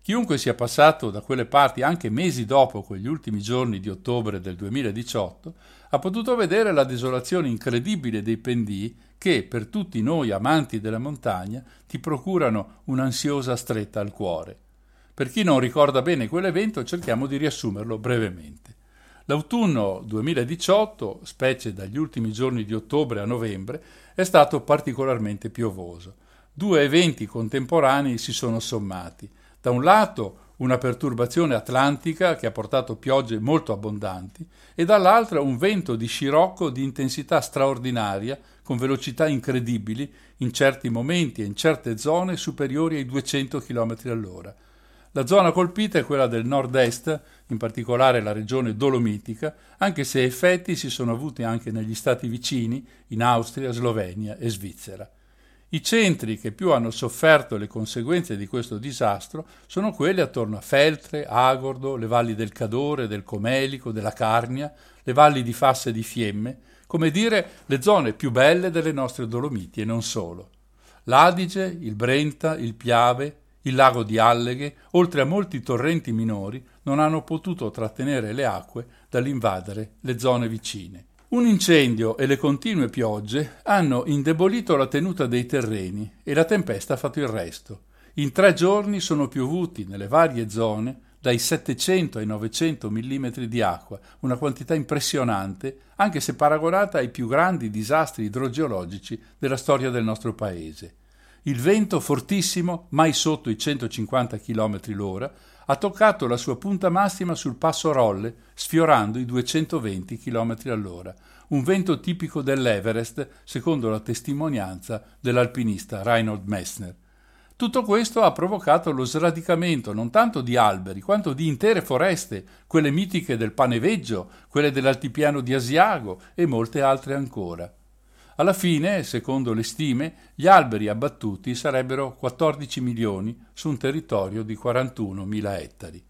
Chiunque sia passato da quelle parti anche mesi dopo quegli ultimi giorni di ottobre del 2018 ha potuto vedere la desolazione incredibile dei pendii che, per tutti noi amanti della montagna, ti procurano un'ansiosa stretta al cuore. Per chi non ricorda bene quell'evento cerchiamo di riassumerlo brevemente. L'autunno 2018, specie dagli ultimi giorni di ottobre a novembre, è stato particolarmente piovoso. Due eventi contemporanei si sono sommati. Da un lato una perturbazione atlantica che ha portato piogge molto abbondanti e dall'altra un vento di scirocco di intensità straordinaria con velocità incredibili in certi momenti e in certe zone superiori ai 200 km all'ora. La zona colpita è quella del nord-est, in particolare la regione dolomitica, anche se effetti si sono avuti anche negli stati vicini, in Austria, Slovenia e Svizzera. I centri che più hanno sofferto le conseguenze di questo disastro sono quelli attorno a Feltre, Agordo, le valli del Cadore, del Comelico, della Carnia, le valli di Fasse e di Fiemme, come dire le zone più belle delle nostre Dolomiti e non solo. L'Adige, il Brenta, il Piave, il lago di Alleghe, oltre a molti torrenti minori, non hanno potuto trattenere le acque dall'invadere le zone vicine. Un incendio e le continue piogge hanno indebolito la tenuta dei terreni e la tempesta ha fatto il resto. In tre giorni sono piovuti nelle varie zone dai 700 ai 900 mm di acqua, una quantità impressionante, anche se paragonata ai più grandi disastri idrogeologici della storia del nostro paese. Il vento fortissimo, mai sotto i 150 km l'ora, ha toccato la sua punta massima sul passo Rolle, sfiorando i 220 km all'ora, un vento tipico dell'Everest, secondo la testimonianza dell'alpinista Reinhold Messner. Tutto questo ha provocato lo sradicamento non tanto di alberi quanto di intere foreste, quelle mitiche del Paneveggio, quelle dell'altipiano di Asiago e molte altre ancora. Alla fine, secondo le stime, gli alberi abbattuti sarebbero 14 milioni su un territorio di 41.000 ettari.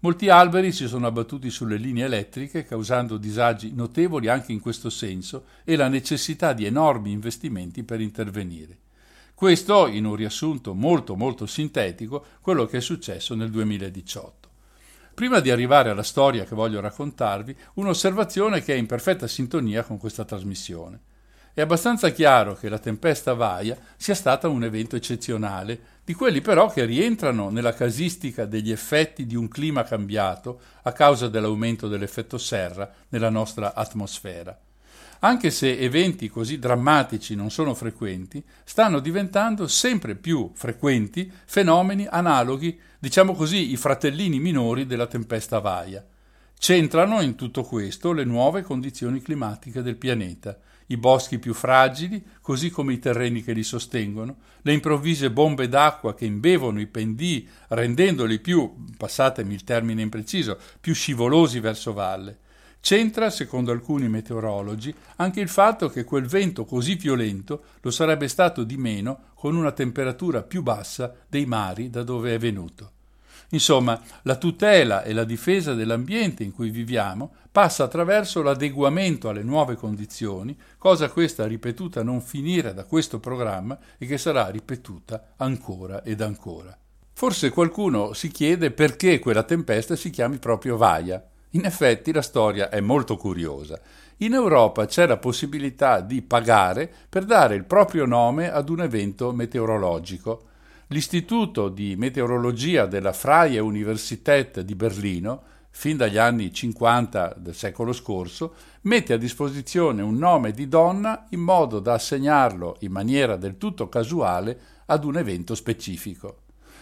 Molti alberi si sono abbattuti sulle linee elettriche, causando disagi notevoli anche in questo senso e la necessità di enormi investimenti per intervenire. Questo, in un riassunto molto molto sintetico, quello che è successo nel 2018. Prima di arrivare alla storia che voglio raccontarvi, un'osservazione che è in perfetta sintonia con questa trasmissione. È abbastanza chiaro che la tempesta Vaia sia stata un evento eccezionale, di quelli però che rientrano nella casistica degli effetti di un clima cambiato a causa dell'aumento dell'effetto serra nella nostra atmosfera. Anche se eventi così drammatici non sono frequenti, stanno diventando sempre più frequenti fenomeni analoghi, diciamo così, i fratellini minori della tempesta Vaia. C'entrano in tutto questo le nuove condizioni climatiche del pianeta, i boschi più fragili, così come i terreni che li sostengono, le improvvise bombe d'acqua che imbevono i pendii, rendendoli più, passatemi il termine impreciso, più scivolosi verso valle. C'entra, secondo alcuni meteorologi, anche il fatto che quel vento così violento lo sarebbe stato di meno con una temperatura più bassa dei mari da dove è venuto. Insomma, la tutela e la difesa dell'ambiente in cui viviamo passa attraverso l'adeguamento alle nuove condizioni, cosa questa ripetuta non finire da questo programma e che sarà ripetuta ancora ed ancora. Forse qualcuno si chiede perché quella tempesta si chiami proprio Vaia. In effetti la storia è molto curiosa. In Europa c'è la possibilità di pagare per dare il proprio nome ad un evento meteorologico. L'Istituto di Meteorologia della Freie Universität di Berlino, fin dagli anni 50 del secolo scorso, mette a disposizione un nome di donna in modo da assegnarlo in maniera del tutto casuale ad un evento specifico.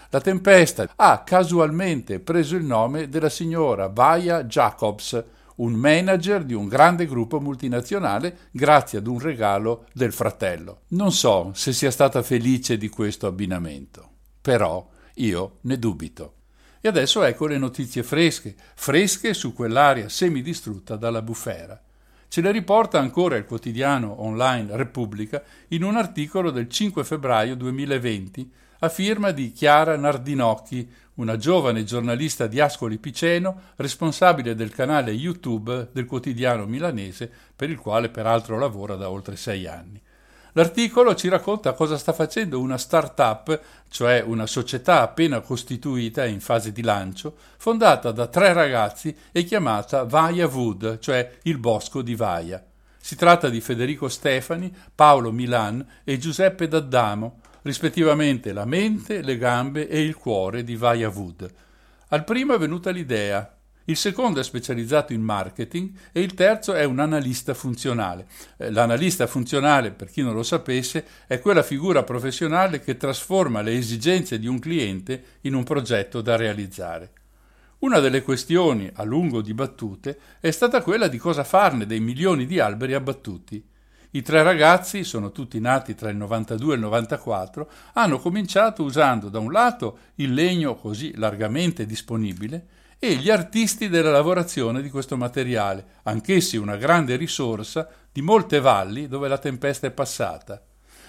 La tempesta ha casualmente preso il nome della signora Vaia Jacobs, un manager di un grande gruppo multinazionale grazie ad un regalo del fratello. Non so se sia stata felice di questo abbinamento, però io ne dubito. E adesso ecco le notizie fresche, fresche su quell'area semidistrutta dalla bufera. Ce le riporta ancora il quotidiano online Repubblica in un articolo del 5 febbraio 2020 a firma di Chiara Nardinocchi, una giovane giornalista di Ascoli Piceno, responsabile del canale YouTube del quotidiano milanese, per il quale peraltro lavora da oltre sei anni. L'articolo ci racconta cosa sta facendo una start-up, cioè una società appena costituita e in fase di lancio, fondata da tre ragazzi e chiamata Vaia Wood, cioè il bosco di Vaia. Si tratta di Federico Stefani, Paolo Milan e Giuseppe D'Addamo, rispettivamente la mente, le gambe e il cuore di Vaya Wood. Al primo è venuta l'idea, il secondo è specializzato in marketing e il terzo è un analista funzionale. Eh, l'analista funzionale, per chi non lo sapesse, è quella figura professionale che trasforma le esigenze di un cliente in un progetto da realizzare. Una delle questioni, a lungo dibattute, è stata quella di cosa farne dei milioni di alberi abbattuti. I tre ragazzi, sono tutti nati tra il 92 e il 94, hanno cominciato usando da un lato il legno così largamente disponibile e gli artisti della lavorazione di questo materiale, anch'essi una grande risorsa di molte valli dove la tempesta è passata.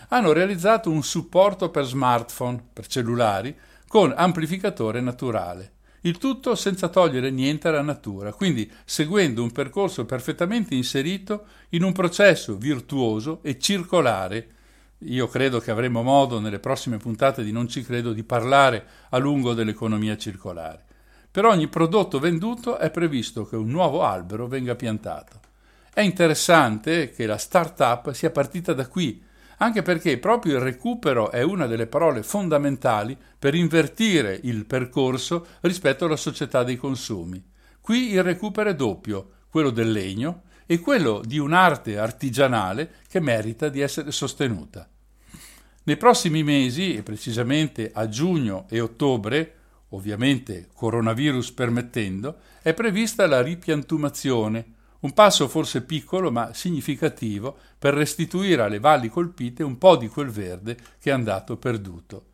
Hanno realizzato un supporto per smartphone, per cellulari, con amplificatore naturale. Il tutto senza togliere niente alla natura, quindi seguendo un percorso perfettamente inserito in un processo virtuoso e circolare. Io credo che avremo modo nelle prossime puntate di Non ci credo di parlare a lungo dell'economia circolare. Per ogni prodotto venduto è previsto che un nuovo albero venga piantato. È interessante che la start-up sia partita da qui, anche perché proprio il recupero è una delle parole fondamentali per invertire il percorso rispetto alla società dei consumi. Qui il recupero è doppio, quello del legno e quello di un'arte artigianale che merita di essere sostenuta. Nei prossimi mesi, e precisamente a giugno e ottobre, ovviamente coronavirus permettendo, è prevista la ripiantumazione, un passo forse piccolo ma significativo per restituire alle valli colpite un po' di quel verde che è andato perduto.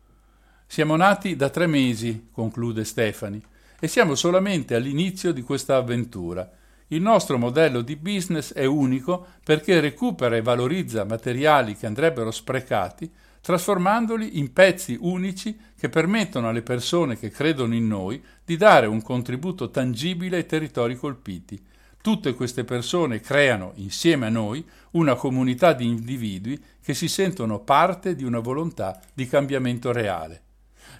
Siamo nati da tre mesi, conclude Stefani, e siamo solamente all'inizio di questa avventura. Il nostro modello di business è unico perché recupera e valorizza materiali che andrebbero sprecati trasformandoli in pezzi unici che permettono alle persone che credono in noi di dare un contributo tangibile ai territori colpiti. Tutte queste persone creano, insieme a noi, una comunità di individui che si sentono parte di una volontà di cambiamento reale.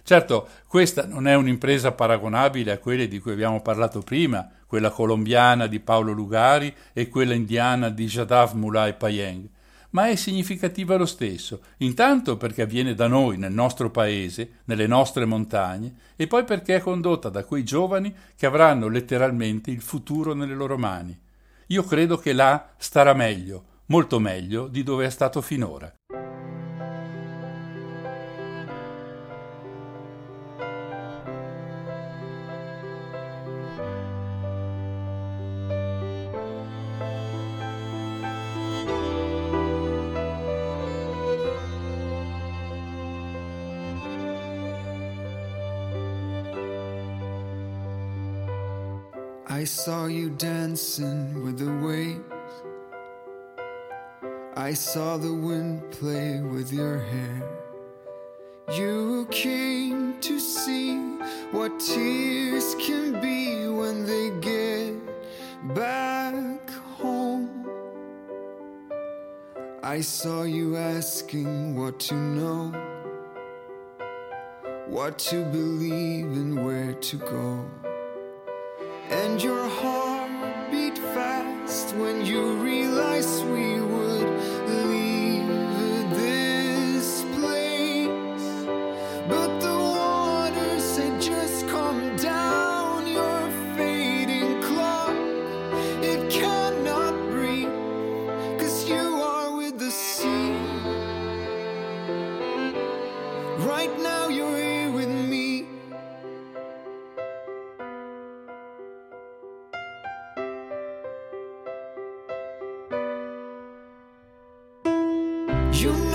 Certo, questa non è un'impresa paragonabile a quelle di cui abbiamo parlato prima, quella colombiana di Paolo Lugari e quella indiana di Jadav Mulay Payeng, ma è significativa lo stesso, intanto perché avviene da noi, nel nostro paese, nelle nostre montagne, e poi perché è condotta da quei giovani che avranno letteralmente il futuro nelle loro mani. Io credo che là starà meglio, molto meglio di dove è stato finora. Saw you dancing with the waves. I saw the wind play with your hair. You came to see what tears can be when they get back home. I saw you asking what to know, what to believe, and where to go. And your heart beat fast when you realized we would leave You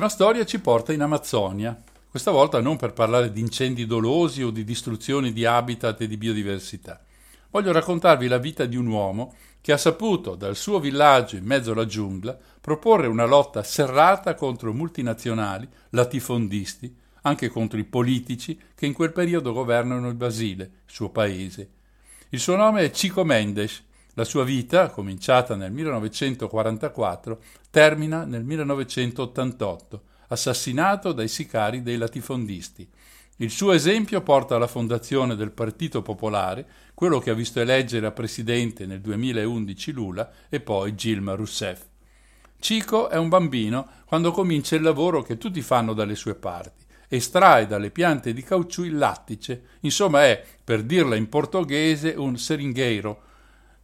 prossima storia ci porta in Amazzonia, questa volta non per parlare di incendi dolosi o di distruzione di habitat e di biodiversità. voglio raccontarvi la vita di un uomo che ha saputo, dal suo villaggio in mezzo alla giungla, proporre una lotta serrata contro multinazionali, latifondisti, anche contro i politici che in quel periodo governano il Brasile, il suo paese. Il suo nome è Chico Mendes. La sua vita, cominciata nel 1944, termina nel 1988, assassinato dai sicari dei latifondisti. Il suo esempio porta alla fondazione del Partito Popolare, quello che ha visto eleggere a presidente nel 2011 Lula e poi Gilma Rousseff. Cico è un bambino quando comincia il lavoro che tutti fanno dalle sue parti. Estrae dalle piante di caucciù il lattice, insomma è, per dirla in portoghese, un seringueiro.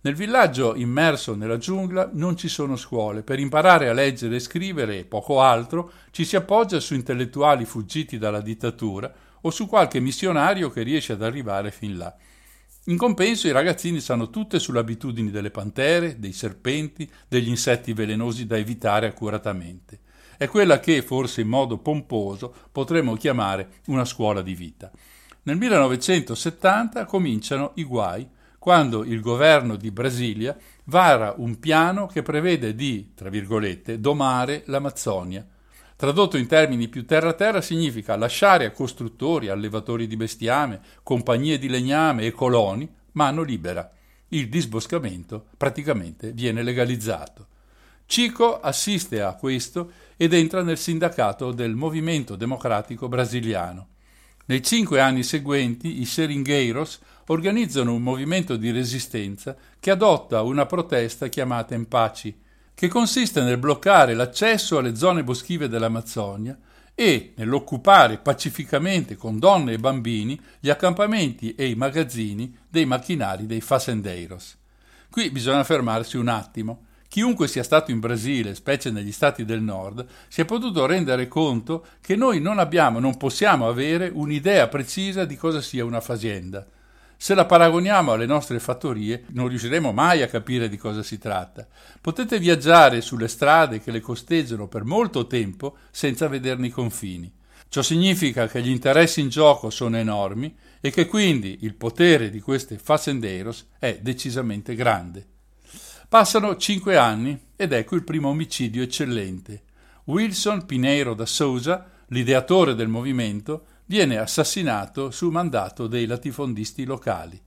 Nel villaggio immerso nella giungla non ci sono scuole. Per imparare a leggere e scrivere e poco altro ci si appoggia su intellettuali fuggiti dalla dittatura o su qualche missionario che riesce ad arrivare fin là. In compenso i ragazzini sanno tutte sulle abitudini delle pantere, dei serpenti, degli insetti velenosi da evitare accuratamente. È quella che, forse in modo pomposo, potremmo chiamare una scuola di vita. Nel 1970 cominciano i guai, quando il governo di Brasilia vara un piano che prevede di, tra virgolette, domare l'Amazzonia. Tradotto in termini più terra-terra significa lasciare a costruttori, allevatori di bestiame, compagnie di legname e coloni mano libera. Il disboscamento praticamente viene legalizzato. Cico assiste a questo ed entra nel sindacato del Movimento Democratico Brasiliano. Nei cinque anni seguenti i Seringueiros organizzano un movimento di resistenza che adotta una protesta chiamata Empaci, che consiste nel bloccare l'accesso alle zone boschive dell'Amazzonia e nell'occupare pacificamente con donne e bambini gli accampamenti e i magazzini dei macchinari dei Fazendeiros. Qui bisogna fermarsi un attimo. Chiunque sia stato in Brasile, specie negli stati del nord, si è potuto rendere conto che noi non abbiamo, non possiamo avere un'idea precisa di cosa sia una fasienda. Se la paragoniamo alle nostre fattorie, non riusciremo mai a capire di cosa si tratta. Potete viaggiare sulle strade che le costeggiano per molto tempo senza vederne i confini. Ciò significa che gli interessi in gioco sono enormi e che quindi il potere di queste facenderos è decisamente grande. Passano cinque anni ed ecco il primo omicidio eccellente. Wilson Pineiro da Souza, l'ideatore del movimento, viene assassinato su mandato dei latifondisti locali.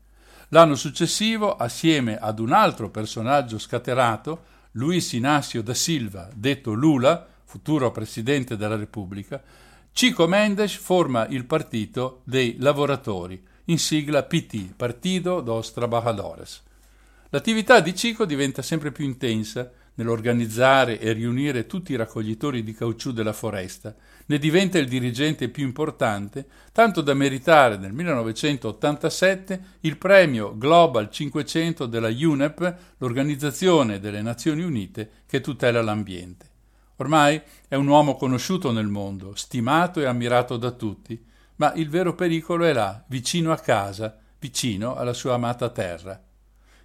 L'anno successivo, assieme ad un altro personaggio scaterato, Luis Inácio da Silva, detto Lula, futuro presidente della Repubblica, Chico Mendes forma il partito dei lavoratori, in sigla PT, Partido dos Trabajadores. L'attività di Chico diventa sempre più intensa nell'organizzare e riunire tutti i raccoglitori di caucciù della foresta, ne diventa il dirigente più importante, tanto da meritare nel 1987 il premio Global 500 della UNEP, l'Organizzazione delle Nazioni Unite che tutela l'ambiente. Ormai è un uomo conosciuto nel mondo, stimato e ammirato da tutti, ma il vero pericolo è là, vicino a casa, vicino alla sua amata terra.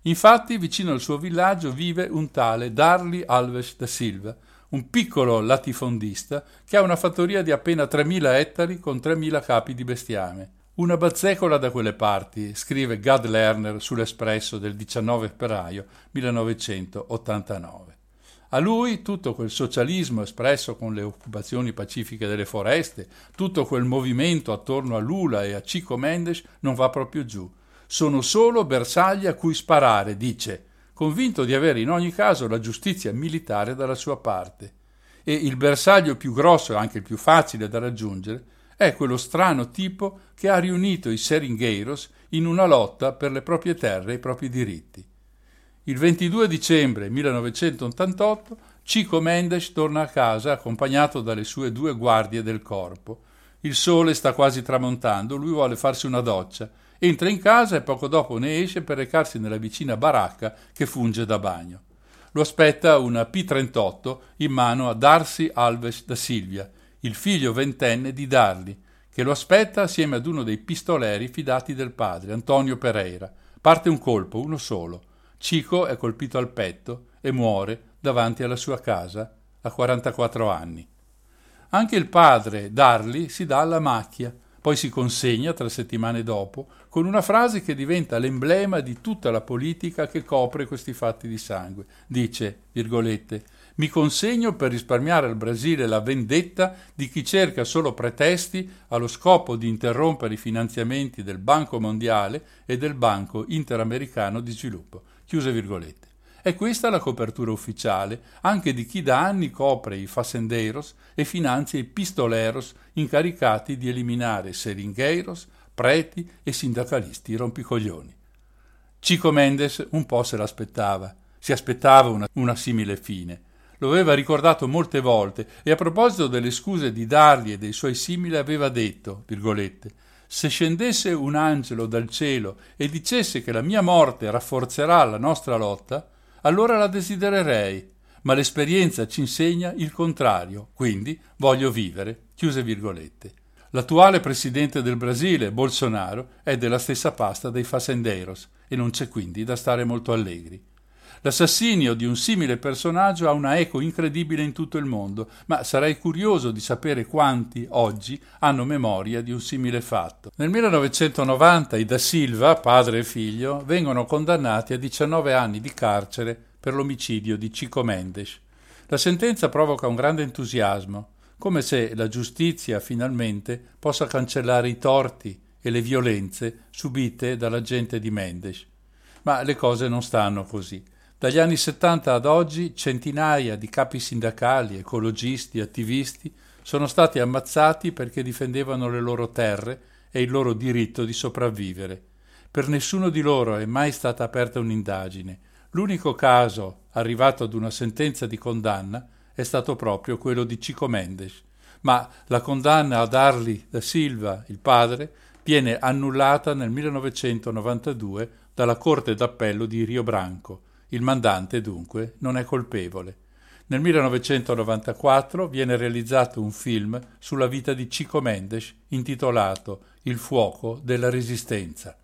Infatti, vicino al suo villaggio vive un tale Darli Alves da Silva, un piccolo latifondista che ha una fattoria di appena 3.000 ettari con 3.000 capi di bestiame. Una bazzecola da quelle parti, scrive Gad Lerner sull'Espresso del 19 febbraio 1989. A lui tutto quel socialismo espresso con le occupazioni pacifiche delle foreste, tutto quel movimento attorno a Lula e a Chico Mendes non va proprio giù. Sono solo bersagli a cui sparare, dice, convinto di avere in ogni caso la giustizia militare dalla sua parte. E il bersaglio più grosso e anche il più facile da raggiungere è quello strano tipo che ha riunito i Seringueiros in una lotta per le proprie terre e i propri diritti. Il 22 dicembre 1988 Chico Mendes torna a casa accompagnato dalle sue due guardie del corpo. Il sole sta quasi tramontando, lui vuole farsi una doccia Entra in casa e poco dopo ne esce per recarsi nella vicina baracca che funge da bagno. Lo aspetta una P38 in mano a Darcy Alves da Silvia, il figlio ventenne di Darli, che lo aspetta assieme ad uno dei pistoleri fidati del padre, Antonio Pereira. Parte un colpo, uno solo. Cico è colpito al petto e muore davanti alla sua casa a 44 anni. Anche il padre, Darli, si dà alla macchia poi si consegna tre settimane dopo con una frase che diventa l'emblema di tutta la politica che copre questi fatti di sangue. Dice, virgolette, mi consegno per risparmiare al Brasile la vendetta di chi cerca solo pretesti allo scopo di interrompere i finanziamenti del Banco Mondiale e del Banco Interamericano di Sviluppo. Chiuse virgolette. È questa la copertura ufficiale anche di chi da anni copre i facendeiros e finanzia i pistoleros incaricati di eliminare seringueiros, preti e sindacalisti rompicoglioni. Cico Mendes un po' se l'aspettava, si aspettava una, una simile fine. Lo aveva ricordato molte volte e a proposito delle scuse di Darli e dei suoi simili aveva detto, virgolette, se scendesse un angelo dal cielo e dicesse che la mia morte rafforzerà la nostra lotta, allora la desidererei, ma l'esperienza ci insegna il contrario, quindi voglio vivere. Chiuse virgolette. L'attuale presidente del Brasile, Bolsonaro, è della stessa pasta dei Facendeiros e non c'è quindi da stare molto allegri. L'assassinio di un simile personaggio ha una eco incredibile in tutto il mondo, ma sarei curioso di sapere quanti oggi hanno memoria di un simile fatto. Nel 1990 i Da Silva, padre e figlio, vengono condannati a 19 anni di carcere per l'omicidio di Chico Mendes. La sentenza provoca un grande entusiasmo, come se la giustizia finalmente possa cancellare i torti e le violenze subite dalla gente di Mendes. Ma le cose non stanno così. Dagli anni 70 ad oggi centinaia di capi sindacali, ecologisti, attivisti sono stati ammazzati perché difendevano le loro terre e il loro diritto di sopravvivere. Per nessuno di loro è mai stata aperta un'indagine. L'unico caso arrivato ad una sentenza di condanna è stato proprio quello di Cico Mendes, ma la condanna ad Arli da Silva, il padre, viene annullata nel 1992 dalla Corte d'Appello di Rio Branco. Il mandante, dunque, non è colpevole. Nel 1994 viene realizzato un film sulla vita di Chico Mendes intitolato Il fuoco della resistenza.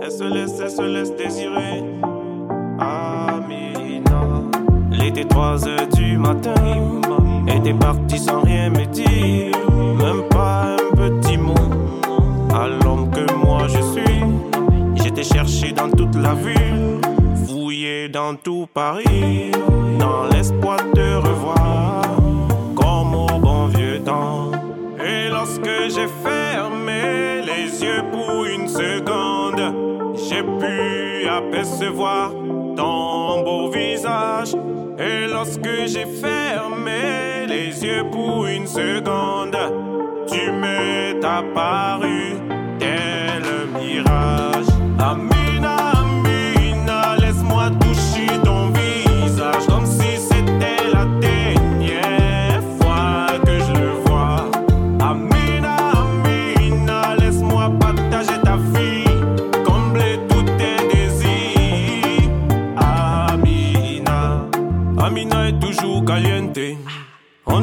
Elle se laisse, elle se laisse désirer. Amina. Il était 3 heures du matin. Elle était partie sans rien me dire. Même pas un petit mot. À l'homme que moi je suis. J'étais cherché dans toute la ville. Fouillé dans tout Paris. Dans l'espoir de revoir. Comme au bon vieux temps. Et lorsque j'ai fermé les yeux pour une seconde, j'ai pu apercevoir ton beau visage. Et lorsque j'ai fermé les yeux pour une seconde, tu m'es apparu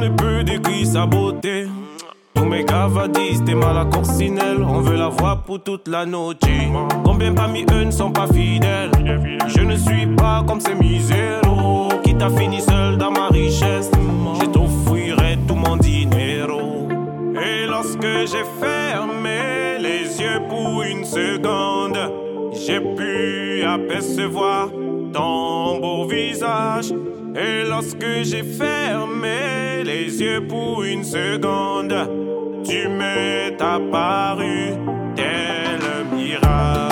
ne peut décrire sa beauté. Tous mes gavadis, t'es mal à corsinelle. On veut la voir pour toute la noche. Combien parmi eux ne sont pas fidèles? Je ne suis pas comme ces miséros qui t'a fini seul dans ma richesse. Je t'offrirai tout mon dinero. Et lorsque j'ai fermé les yeux pour une seconde, j'ai pu apercevoir ton beau visage. Et lorsque j'ai fermé les yeux pour une seconde, tu m'es apparu tel un mirage.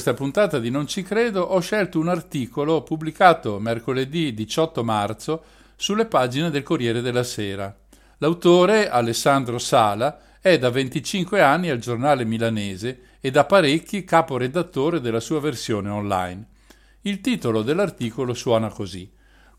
Questa puntata di Non ci credo ho scelto un articolo pubblicato mercoledì 18 marzo sulle pagine del Corriere della Sera. L'autore, Alessandro Sala, è da 25 anni al giornale milanese e da parecchi caporedattore della sua versione online. Il titolo dell'articolo suona così: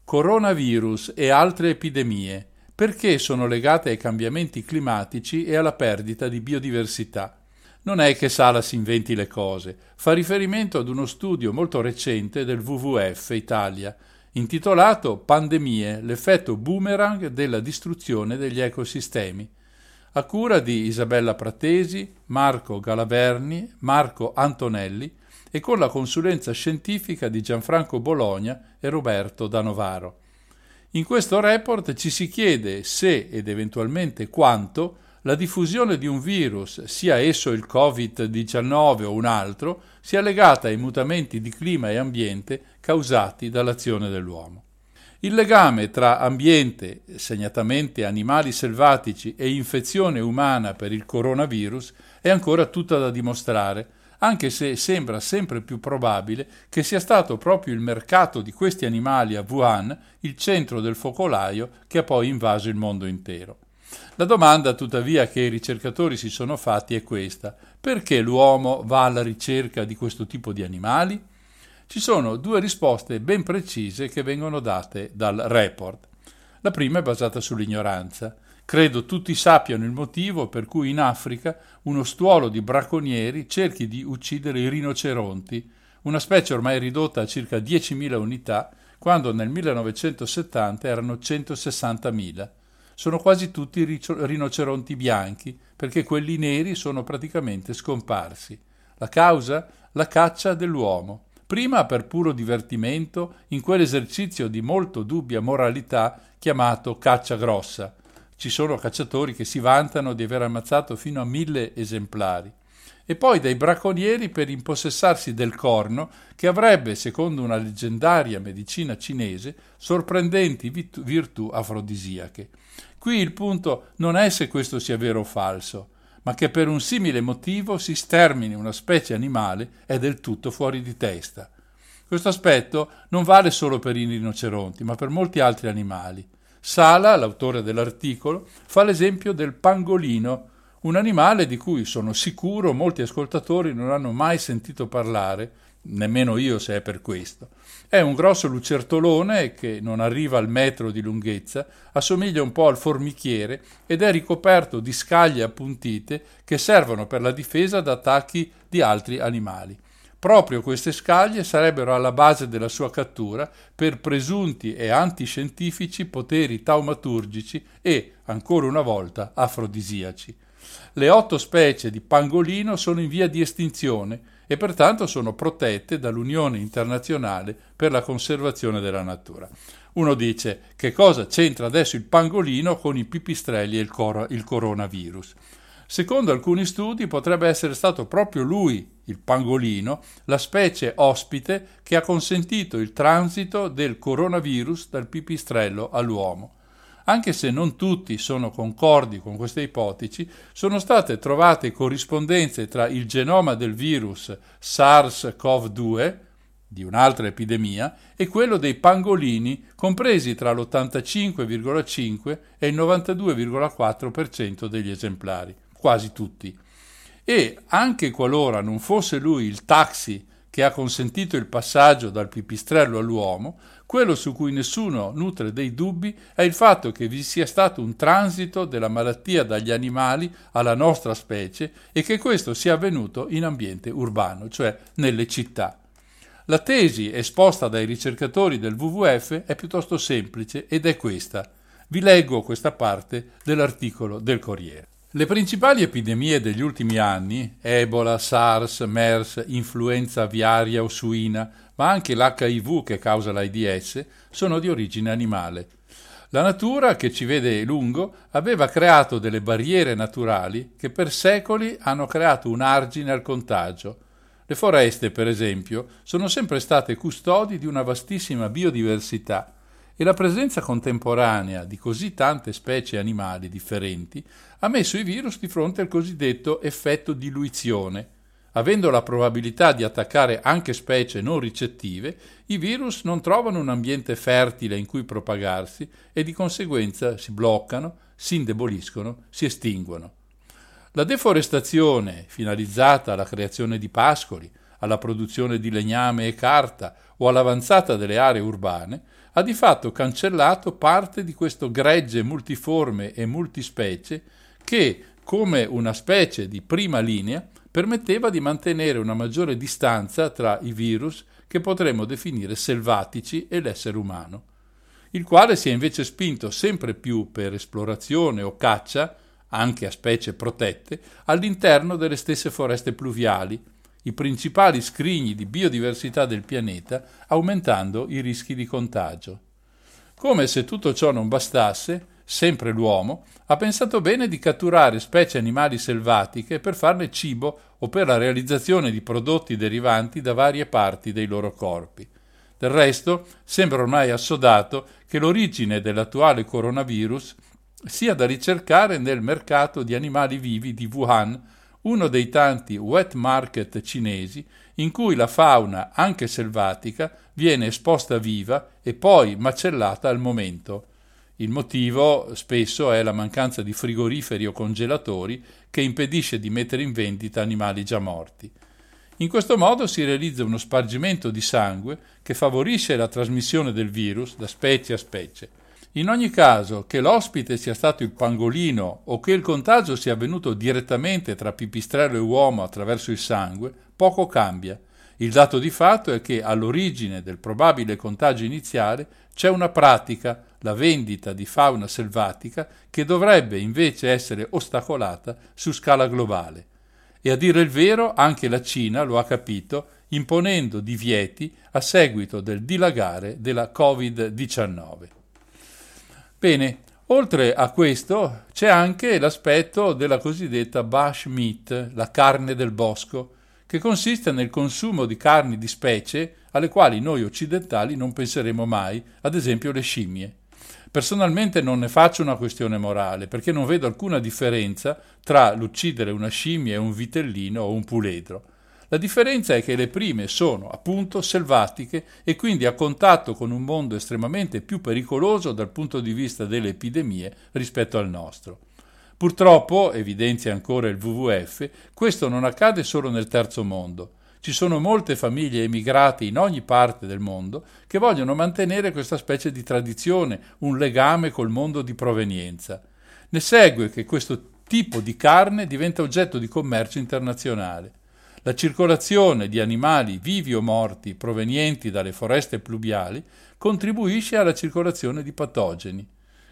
Coronavirus e altre epidemie. Perché sono legate ai cambiamenti climatici e alla perdita di biodiversità? Non è che Sala si inventi le cose, fa riferimento ad uno studio molto recente del WWF Italia, intitolato Pandemie, l'effetto boomerang della distruzione degli ecosistemi, a cura di Isabella Pratesi, Marco Galaverni, Marco Antonelli e con la consulenza scientifica di Gianfranco Bologna e Roberto Danovaro. In questo report ci si chiede se ed eventualmente quanto la diffusione di un virus, sia esso il Covid-19 o un altro, sia legata ai mutamenti di clima e ambiente causati dall'azione dell'uomo. Il legame tra ambiente, segnatamente animali selvatici, e infezione umana per il coronavirus è ancora tutta da dimostrare, anche se sembra sempre più probabile che sia stato proprio il mercato di questi animali a Wuhan il centro del focolaio che ha poi invaso il mondo intero. La domanda, tuttavia, che i ricercatori si sono fatti è questa: perché l'uomo va alla ricerca di questo tipo di animali? Ci sono due risposte ben precise che vengono date dal report. La prima è basata sull'ignoranza. Credo tutti sappiano il motivo per cui in Africa uno stuolo di bracconieri cerchi di uccidere i rinoceronti, una specie ormai ridotta a circa 10.000 unità, quando nel 1970 erano 160.000 sono quasi tutti rinoceronti bianchi, perché quelli neri sono praticamente scomparsi. La causa? La caccia dell'uomo. Prima per puro divertimento, in quell'esercizio di molto dubbia moralità chiamato caccia grossa. Ci sono cacciatori che si vantano di aver ammazzato fino a mille esemplari e poi dai bracconieri per impossessarsi del corno che avrebbe, secondo una leggendaria medicina cinese, sorprendenti virtù afrodisiache. Qui il punto non è se questo sia vero o falso, ma che per un simile motivo si stermini una specie animale è del tutto fuori di testa. Questo aspetto non vale solo per i rinoceronti, ma per molti altri animali. Sala, l'autore dell'articolo, fa l'esempio del pangolino, un animale di cui sono sicuro molti ascoltatori non hanno mai sentito parlare, nemmeno io se è per questo. È un grosso lucertolone che non arriva al metro di lunghezza, assomiglia un po' al formichiere ed è ricoperto di scaglie appuntite che servono per la difesa da attacchi di altri animali. Proprio queste scaglie sarebbero alla base della sua cattura per presunti e antiscientifici poteri taumaturgici e, ancora una volta, afrodisiaci. Le otto specie di pangolino sono in via di estinzione e pertanto sono protette dall'Unione internazionale per la conservazione della natura. Uno dice che cosa c'entra adesso il pangolino con i pipistrelli e il, cor- il coronavirus? Secondo alcuni studi potrebbe essere stato proprio lui, il pangolino, la specie ospite che ha consentito il transito del coronavirus dal pipistrello all'uomo. Anche se non tutti sono concordi con queste ipotesi, sono state trovate corrispondenze tra il genoma del virus SARS-CoV-2 di un'altra epidemia e quello dei pangolini compresi tra l'85,5 e il 92,4% degli esemplari, quasi tutti. E anche qualora non fosse lui il taxi che ha consentito il passaggio dal pipistrello all'uomo, quello su cui nessuno nutre dei dubbi è il fatto che vi sia stato un transito della malattia dagli animali alla nostra specie e che questo sia avvenuto in ambiente urbano, cioè nelle città. La tesi esposta dai ricercatori del WWF è piuttosto semplice ed è questa. Vi leggo questa parte dell'articolo del Corriere. Le principali epidemie degli ultimi anni, Ebola, SARS, MERS, influenza aviaria o suina, ma anche l'HIV che causa l'AIDS, sono di origine animale. La natura, che ci vede lungo, aveva creato delle barriere naturali che per secoli hanno creato un argine al contagio. Le foreste, per esempio, sono sempre state custodi di una vastissima biodiversità e la presenza contemporanea di così tante specie animali differenti ha messo i virus di fronte al cosiddetto effetto diluizione. Avendo la probabilità di attaccare anche specie non ricettive, i virus non trovano un ambiente fertile in cui propagarsi e di conseguenza si bloccano, si indeboliscono, si estinguono. La deforestazione, finalizzata alla creazione di pascoli, alla produzione di legname e carta o all'avanzata delle aree urbane, ha di fatto cancellato parte di questo gregge multiforme e multispecie che, come una specie di prima linea, permetteva di mantenere una maggiore distanza tra i virus che potremmo definire selvatici e l'essere umano, il quale si è invece spinto sempre più per esplorazione o caccia, anche a specie protette, all'interno delle stesse foreste pluviali, i principali scrigni di biodiversità del pianeta, aumentando i rischi di contagio. Come se tutto ciò non bastasse, sempre l'uomo, ha pensato bene di catturare specie animali selvatiche per farne cibo o per la realizzazione di prodotti derivanti da varie parti dei loro corpi. Del resto, sembra ormai assodato che l'origine dell'attuale coronavirus sia da ricercare nel mercato di animali vivi di Wuhan, uno dei tanti wet market cinesi in cui la fauna, anche selvatica, viene esposta viva e poi macellata al momento. Il motivo spesso è la mancanza di frigoriferi o congelatori che impedisce di mettere in vendita animali già morti. In questo modo si realizza uno spargimento di sangue che favorisce la trasmissione del virus da specie a specie. In ogni caso, che l'ospite sia stato il pangolino o che il contagio sia avvenuto direttamente tra pipistrello e uomo attraverso il sangue, poco cambia. Il dato di fatto è che all'origine del probabile contagio iniziale c'è una pratica, la vendita di fauna selvatica, che dovrebbe invece essere ostacolata su scala globale. E a dire il vero, anche la Cina lo ha capito, imponendo divieti a seguito del dilagare della Covid-19. Bene, oltre a questo c'è anche l'aspetto della cosiddetta bush meat, la carne del bosco, che consiste nel consumo di carni di specie alle quali noi occidentali non penseremo mai, ad esempio le scimmie. Personalmente non ne faccio una questione morale, perché non vedo alcuna differenza tra l'uccidere una scimmia e un vitellino o un puledro. La differenza è che le prime sono, appunto, selvatiche e quindi a contatto con un mondo estremamente più pericoloso dal punto di vista delle epidemie rispetto al nostro. Purtroppo, evidenzia ancora il WWF, questo non accade solo nel terzo mondo. Ci sono molte famiglie emigrate in ogni parte del mondo che vogliono mantenere questa specie di tradizione, un legame col mondo di provenienza. Ne segue che questo tipo di carne diventa oggetto di commercio internazionale. La circolazione di animali vivi o morti provenienti dalle foreste pluviali contribuisce alla circolazione di patogeni.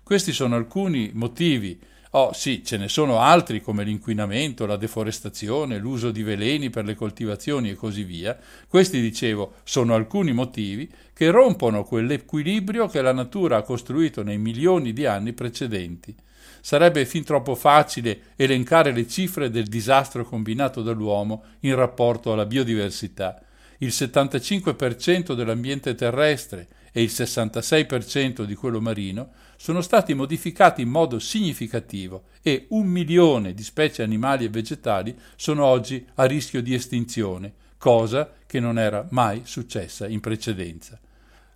Questi sono alcuni motivi. Oh sì, ce ne sono altri come l'inquinamento, la deforestazione, l'uso di veleni per le coltivazioni e così via. Questi, dicevo, sono alcuni motivi che rompono quell'equilibrio che la natura ha costruito nei milioni di anni precedenti. Sarebbe fin troppo facile elencare le cifre del disastro combinato dall'uomo in rapporto alla biodiversità. Il 75% dell'ambiente terrestre e il 66% di quello marino sono stati modificati in modo significativo e un milione di specie animali e vegetali sono oggi a rischio di estinzione, cosa che non era mai successa in precedenza.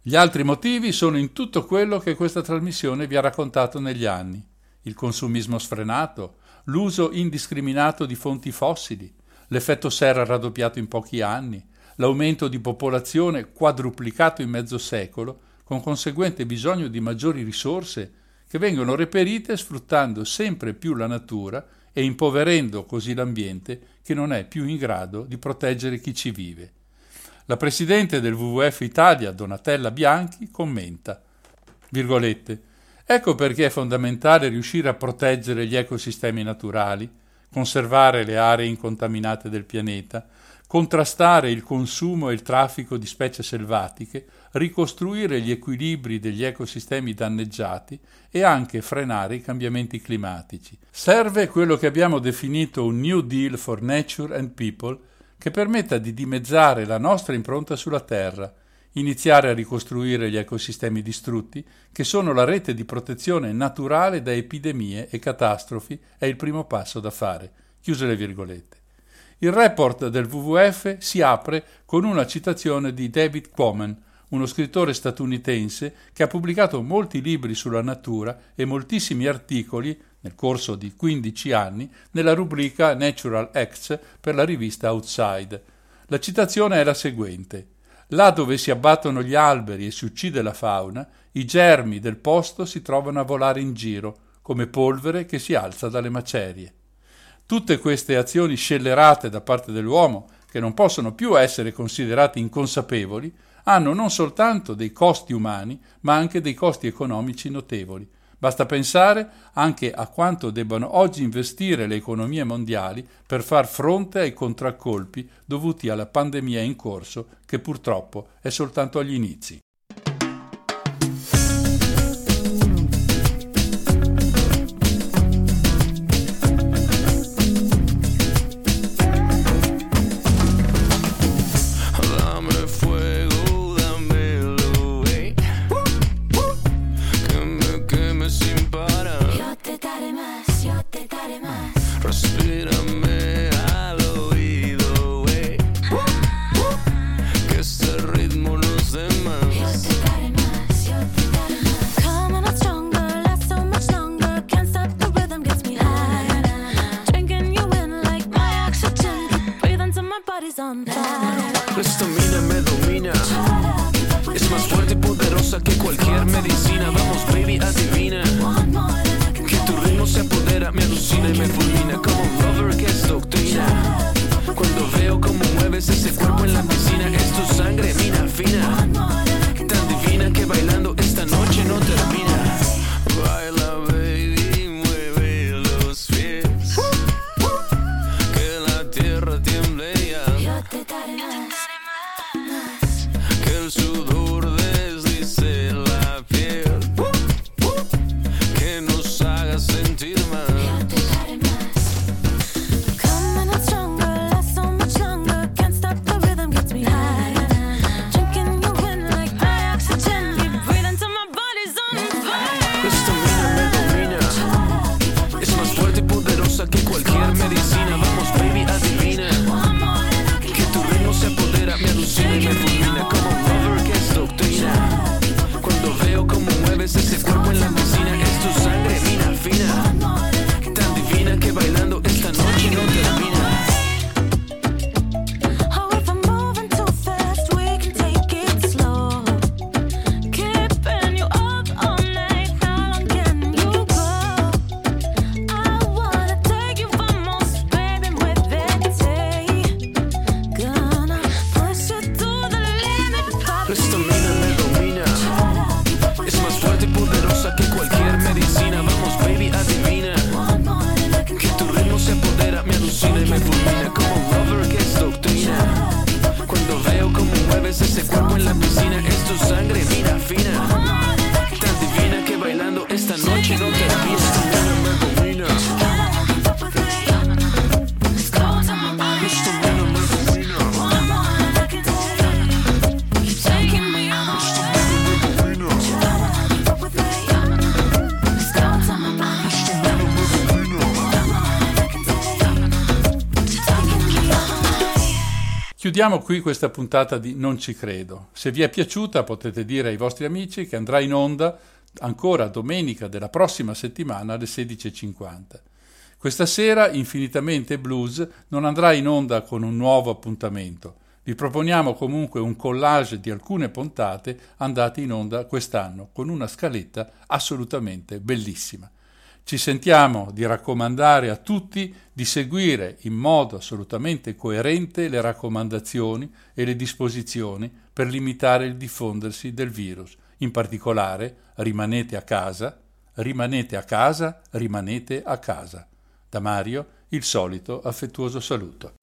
Gli altri motivi sono in tutto quello che questa trasmissione vi ha raccontato negli anni il consumismo sfrenato, l'uso indiscriminato di fonti fossili, l'effetto serra raddoppiato in pochi anni, l'aumento di popolazione quadruplicato in mezzo secolo, con conseguente bisogno di maggiori risorse che vengono reperite sfruttando sempre più la natura e impoverendo così l'ambiente che non è più in grado di proteggere chi ci vive. La presidente del WWF Italia, Donatella Bianchi, commenta, virgolette, Ecco perché è fondamentale riuscire a proteggere gli ecosistemi naturali, conservare le aree incontaminate del pianeta, contrastare il consumo e il traffico di specie selvatiche, ricostruire gli equilibri degli ecosistemi danneggiati e anche frenare i cambiamenti climatici. Serve quello che abbiamo definito un New Deal for Nature and People che permetta di dimezzare la nostra impronta sulla Terra, iniziare a ricostruire gli ecosistemi distrutti, che sono la rete di protezione naturale da epidemie e catastrofi, è il primo passo da fare. Chiuse le virgolette. Il report del WWF si apre con una citazione di David Quammen, uno scrittore statunitense che ha pubblicato molti libri sulla natura e moltissimi articoli nel corso di 15 anni nella rubrica Natural Acts per la rivista Outside. La citazione è la seguente: Là dove si abbattono gli alberi e si uccide la fauna, i germi del posto si trovano a volare in giro, come polvere che si alza dalle macerie. Tutte queste azioni scellerate da parte dell'uomo, che non possono più essere considerate inconsapevoli, hanno non soltanto dei costi umani, ma anche dei costi economici notevoli. Basta pensare anche a quanto debbano oggi investire le economie mondiali per far fronte ai contraccolpi dovuti alla pandemia in corso, che purtroppo è soltanto agli inizi. Chiudiamo qui questa puntata di Non ci credo. Se vi è piaciuta potete dire ai vostri amici che andrà in onda ancora domenica della prossima settimana alle 16.50. Questa sera Infinitamente Blues non andrà in onda con un nuovo appuntamento. Vi proponiamo comunque un collage di alcune puntate andate in onda quest'anno con una scaletta assolutamente bellissima. Ci sentiamo di raccomandare a tutti di seguire in modo assolutamente coerente le raccomandazioni e le disposizioni per limitare il diffondersi del virus. In particolare, rimanete a casa, rimanete a casa, rimanete a casa. Da Mario, il solito affettuoso saluto.